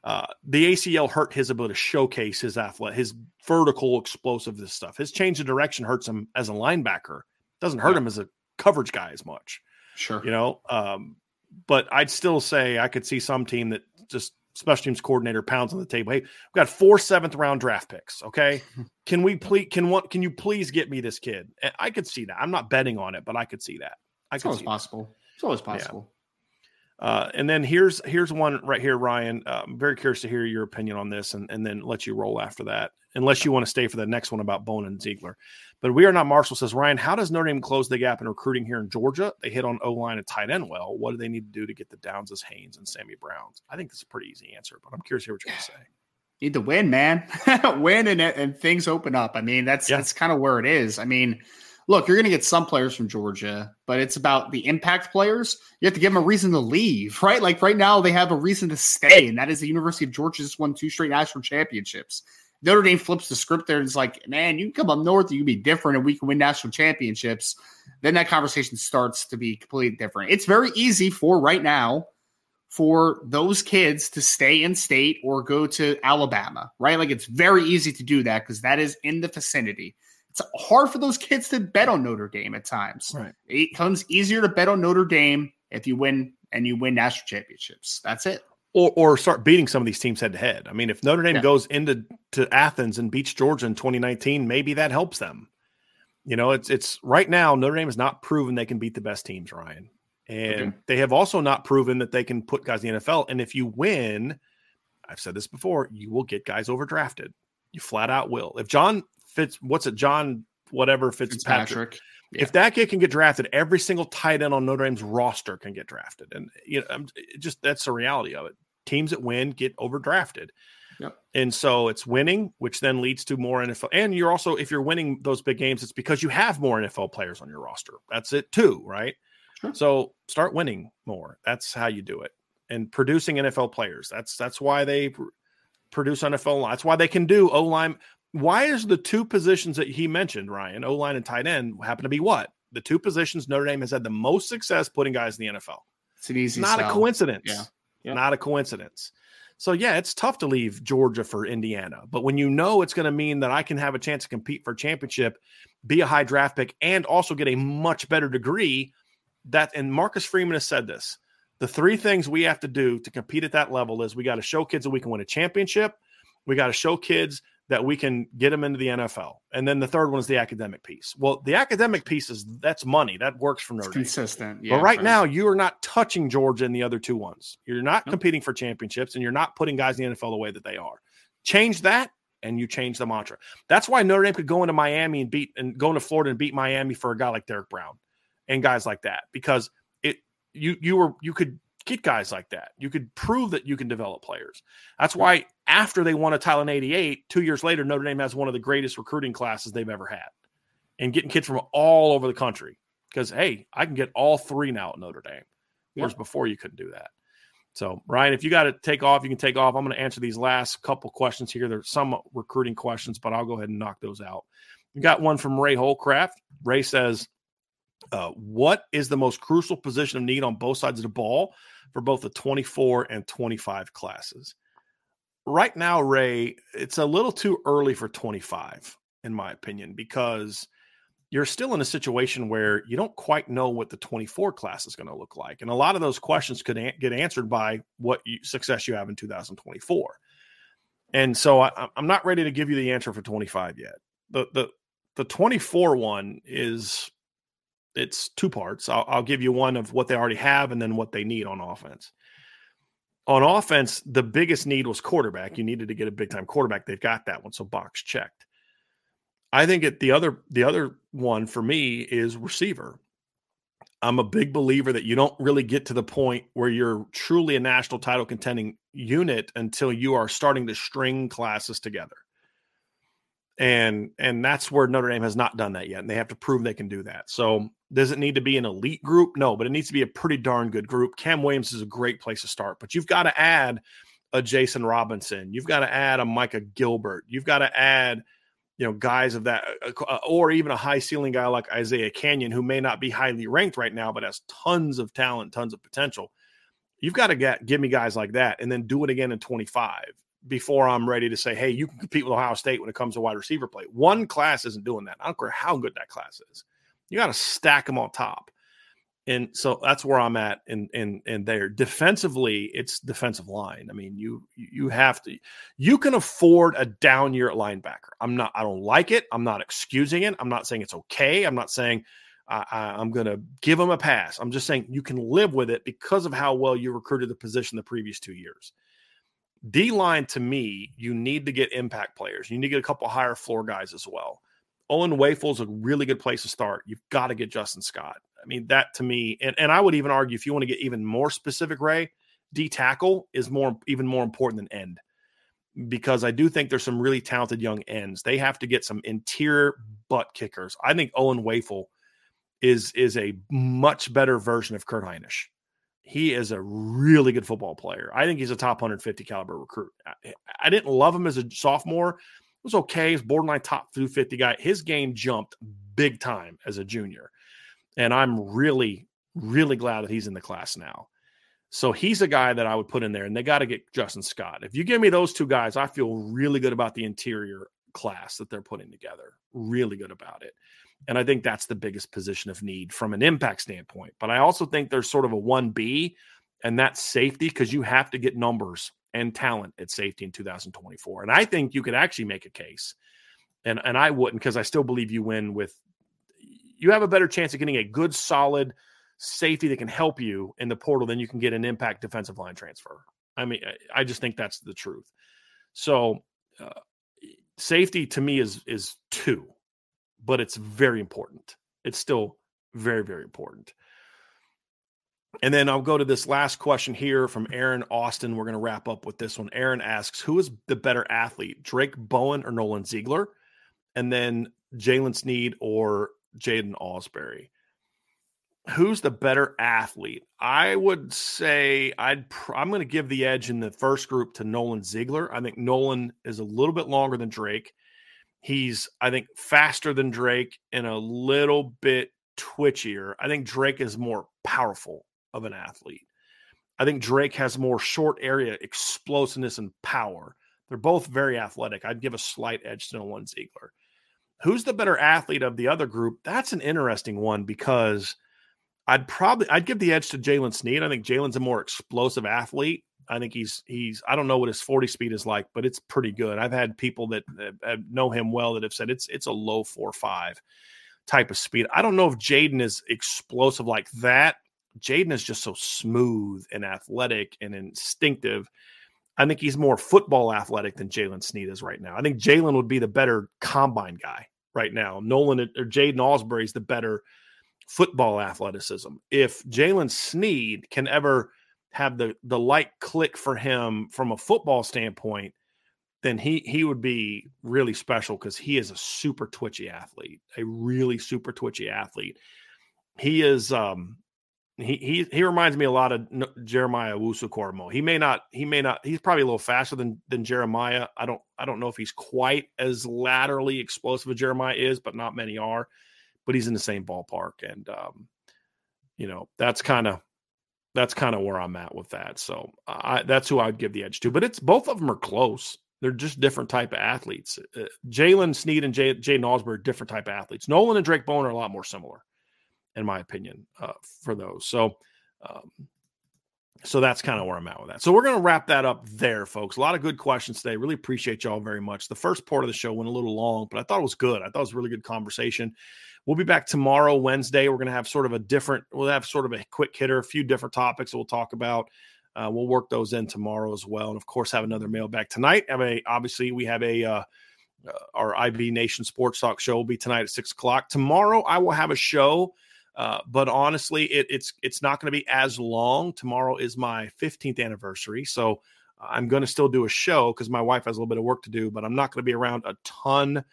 Uh, the ACL hurt his ability to showcase his athlete, his vertical explosiveness stuff. His change of direction hurts him as a linebacker. Doesn't hurt yeah. him as a coverage guy as much. Sure, you know. Um, but I'd still say I could see some team that just special teams coordinator pounds on the table. Hey, we've got four seventh round draft picks. Okay, can we please can what can you please get me this kid? I could see that. I'm not betting on it, but I could see that. I it's always possible. That. It's always possible. Yeah. Uh, and then here's here's one right here, Ryan. Uh, I'm very curious to hear your opinion on this, and, and then let you roll after that, unless you want to stay for the next one about Bone and Ziegler. But we are not Marshall says Ryan. How does Notre Dame close the gap in recruiting here in Georgia? They hit on O line and tight end well. What do they need to do to get the Downs as Haynes and Sammy Browns? I think that's a pretty easy answer, but I'm curious to hear what you're going to say. Need to win, man. win and and things open up. I mean, that's yeah. that's kind of where it is. I mean look, you're going to get some players from Georgia, but it's about the impact players. You have to give them a reason to leave, right? Like right now, they have a reason to stay, and that is the University of Georgia just won two straight national championships. Notre Dame flips the script there and is like, man, you can come up north, you can be different, and we can win national championships. Then that conversation starts to be completely different. It's very easy for right now for those kids to stay in state or go to Alabama, right? Like it's very easy to do that because that is in the vicinity it's hard for those kids to bet on Notre Dame at times. Right. It comes easier to bet on Notre Dame if you win and you win national championships. That's it. Or, or start beating some of these teams head to head. I mean, if Notre Dame yeah. goes into to Athens and beats Georgia in 2019, maybe that helps them. You know, it's it's right now Notre Dame has not proven they can beat the best teams, Ryan. And okay. they have also not proven that they can put guys in the NFL. And if you win, I've said this before, you will get guys overdrafted. You flat out will. If John Fitz, what's it, John, whatever Fitzpatrick. Fitzpatrick. Yeah. If that kid can get drafted, every single tight end on Notre Dame's roster can get drafted, and you know, I'm, just that's the reality of it. Teams that win get overdrafted, yep. and so it's winning, which then leads to more NFL. And you're also, if you're winning those big games, it's because you have more NFL players on your roster. That's it too, right? Sure. So start winning more. That's how you do it, and producing NFL players. That's that's why they produce NFL. That's why they can do O line why is the two positions that he mentioned, Ryan, O line and tight end, happen to be what? The two positions Notre Dame has had the most success putting guys in the NFL. It's an easy not sell. a coincidence. Yeah. Yep. Not a coincidence. So yeah, it's tough to leave Georgia for Indiana, but when you know it's going to mean that I can have a chance to compete for championship, be a high draft pick, and also get a much better degree, that and Marcus Freeman has said this. The three things we have to do to compete at that level is we got to show kids that we can win a championship, we got to show kids that we can get them into the NFL. And then the third one is the academic piece. Well, the academic piece is that's money that works for Notre Dame. Consistent. Yeah, but right for- now, you are not touching Georgia and the other two ones. You're not Nope. competing for championships, and you're not putting guys in the NFL the way that they are. Change that, and you change the mantra. That's why Notre Dame could go into Miami and beat and go into Florida and beat Miami for a guy like Derek Brown and guys like that because it you you were you could get guys like that. You could prove that you can develop players. That's why after they won a title in '88, two years later, Notre Dame has one of the greatest recruiting classes they've ever had, and getting kids from all over the country. Because hey, I can get all three now at Notre Dame, whereas before you couldn't do that. So Ryan, if you got to take off, you can take off. I'm going to answer these last couple questions here. There's some recruiting questions, but I'll go ahead and knock those out. We got one from Ray Holcraft. Ray says, uh, "What is the most crucial position of need on both sides of the ball for both the 24 and 25 classes?" Right now, Ray, it's a little too early for 25, in my opinion, because you're still in a situation where you don't quite know what the 24 class is going to look like. And a lot of those questions could an- get answered by what you, success you have in 2024. And so I, I'm not ready to give you the answer for 25 yet. The, the, the 24 one is it's two parts. I'll, I'll give you one of what they already have and then what they need on offense. On offense, the biggest need was quarterback. You needed to get a big time quarterback. They've got that one, so box checked. I think it the other the other one for me is receiver. I'm a big believer that you don't really get to the point where you're truly a national title contending unit until you are starting to string classes together. And and that's where Notre Dame has not done that yet. And they have to prove they can do that. So does it need to be an elite group? No, but it needs to be a pretty darn good group. Cam Williams is a great place to start, but you've got to add a Jason Robinson. You've got to add a Micah Gilbert. You've got to add you know, guys of that, uh, or even a high ceiling guy like Isaiah Canyon, who may not be highly ranked right now, but has tons of talent, tons of potential. You've got to get give me guys like that, and then do it again in 25 before I'm ready to say, hey, you can compete with Ohio State when it comes to wide receiver play. One class isn't doing that. I don't care how good that class is. You got to stack them on top. And so that's where I'm at in in in there. Defensively, it's defensive line. I mean, you you have to you can afford a down year at linebacker. I'm not I don't like it. I'm not excusing it. I'm not saying it's okay. I'm not saying I, I, I'm going to give them a pass. I'm just saying you can live with it because of how well you recruited the position the previous two years. D line to me, you need to get impact players. You need to get a couple higher floor guys as well. Owen Wafle's a really good place to start. You've got to get Justin Scott. I mean, that to me, and, and I would even argue if you want to get even more specific, Ray, D tackle is more even more important than end because I do think there's some really talented young ends. They have to get some interior butt kickers. I think Owen Wafle is is a much better version of Kurt Hinish. He is a really good football player. I think he's a top 150 caliber recruit. I, I didn't love him as a sophomore. It was okay. He's borderline top 250 guy. His game jumped big time as a junior. And I'm really, really glad that he's in the class now. So he's a guy that I would put in there, and they got to get Justin Scott. If you give me those two guys, I feel really good about the interior class that they're putting together. Really good about it. And I think that's the biggest position of need from an impact standpoint. But I also think there's sort of a 1B, and that's safety because you have to get numbers and talent at safety in 2024. And I think you could actually make a case. And and I wouldn't because I still believe you win with you have a better chance of getting a good solid safety that can help you in the portal than you can get an impact defensive line transfer. I mean, I, just think that's the truth. So uh, safety to me is is two, but it's very important. It's still very very important. And then I'll go to this last question here from Aaron Austin. We're going to wrap up with this one. Aaron asks, "Who is the better athlete, Drayk Bowen or Nolan Ziegler?" And then Jaylen Sneed or Jaiden Ausberry. Who's the better athlete? I would say I'd pr- I'm going to give the edge in the first group to Nolan Ziegler. I think Nolan is a little bit longer than Drake. He's I think faster than Drake and a little bit twitchier. I think Drake is more powerful of an athlete. I think Drake has more short area explosiveness and power. They're both very athletic. I'd give a slight edge to Nolan Ziegler. Who's the better athlete of the other group? That's an interesting one because I'd probably I'd give the edge to Jaylen Sneed. I think Jalen's a more explosive athlete, I think he's he's I don't know what his 40 speed is like, but it's pretty good. I've had people that, that know him well that have said it's it's a low four five type of speed. I don't know if Jaden is explosive like that. Jaden is just so smooth and athletic and instinctive. I think he's more football athletic than Jaylen Sneed is right now. I think Jalen would be the better combine guy right now. Nolan or Jaiden Ausberry is the better football athleticism. If Jaylen Sneed can ever have the the light click for him from a football standpoint, then he he would be really special because he is a super twitchy athlete, a really super twitchy athlete. He is um he he he reminds me a lot of Jeremiah Owusu He may not he may not he's probably a little faster than than Jeremiah. I don't I don't know if he's quite as laterally explosive as Jeremiah is, but not many are. But he's in the same ballpark, and um, you know that's kind of that's kind of where I'm at with that. So I, that's who I'd give the edge to. But it's both of them are close. They're just different type of athletes. Uh, Jaylen Sneed and Jay, Jay are different type of athletes. Nolan and Drayk Bowen are a lot more similar, in my opinion, uh, for those. So, um, so that's kind of where I'm at with that. So we're going to wrap that up there, folks. A lot of good questions today. Really appreciate y'all very much. The first part of the show went a little long, but I thought it was good. I thought it was a really good conversation. We'll be back tomorrow, Wednesday. We're going to have sort of a different, we'll have sort of a quick hitter, a few different topics we'll talk about. Uh, we'll work those in tomorrow as well. And of course, have another mailbag tonight. Have a, obviously, we have a, uh, uh, our IB Nation Sports Talk show will be tonight at six o'clock. Tomorrow, I will have a show. Uh, but honestly, it, it's it's not going to be as long. Tomorrow is my 15th anniversary, so I'm going to still do a show because my wife has a little bit of work to do. But I'm not going to be around a ton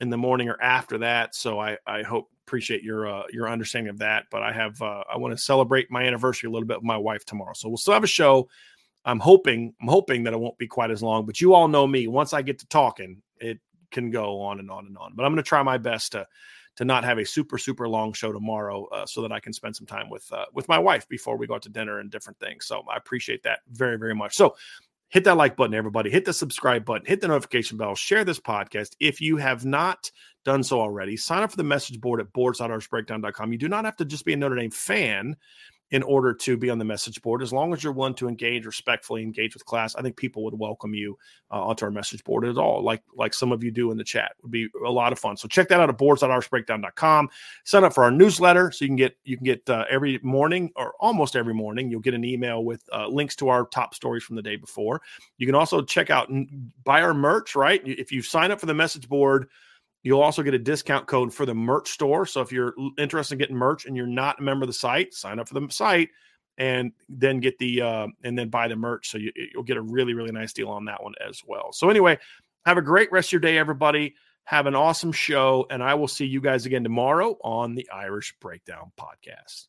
in the morning or after that. So I, I hope appreciate your uh, your understanding of that. But I have uh, I want to celebrate my anniversary a little bit with my wife tomorrow. So we'll still have a show. I'm hoping I'm hoping that it won't be quite as long. But you all know me. Once I get to talking, it can go on and on and on. But I'm going to try my best to to not have a super super long show tomorrow, uh, so that I can spend some time with uh, with my wife before we go out to dinner and different things. So I appreciate that very very much. So hit that like button, everybody. Hit the subscribe button, hit the notification bell, share this podcast. If you have not done so already, sign up for the message board at boards.irishbreakdown.com. You do not have to just be a Notre Dame fan in order to be on the message board. As long as you're willing to engage respectfully, engage with class, I think people would welcome you uh, onto our message board at all, like like some of you do in the chat. It would be a lot of fun. So check that out at boards.irishbreakdown.com. Sign up for our newsletter so you can get you can get uh, every morning or almost every morning you'll get an email with uh, links to our top stories from the day before. You can also check out buy our merch. Right, if you sign up for the message board You'll also get a discount code for the merch store. So if you're interested in getting merch and you're not a member of the site, sign up for the site and then get the uh, and then buy the merch. So you, you'll get a really really nice deal on that one as well. So anyway, have a great rest of your day, everybody. Have an awesome show, and I will see you guys again tomorrow on the Irish Breakdown Podcast.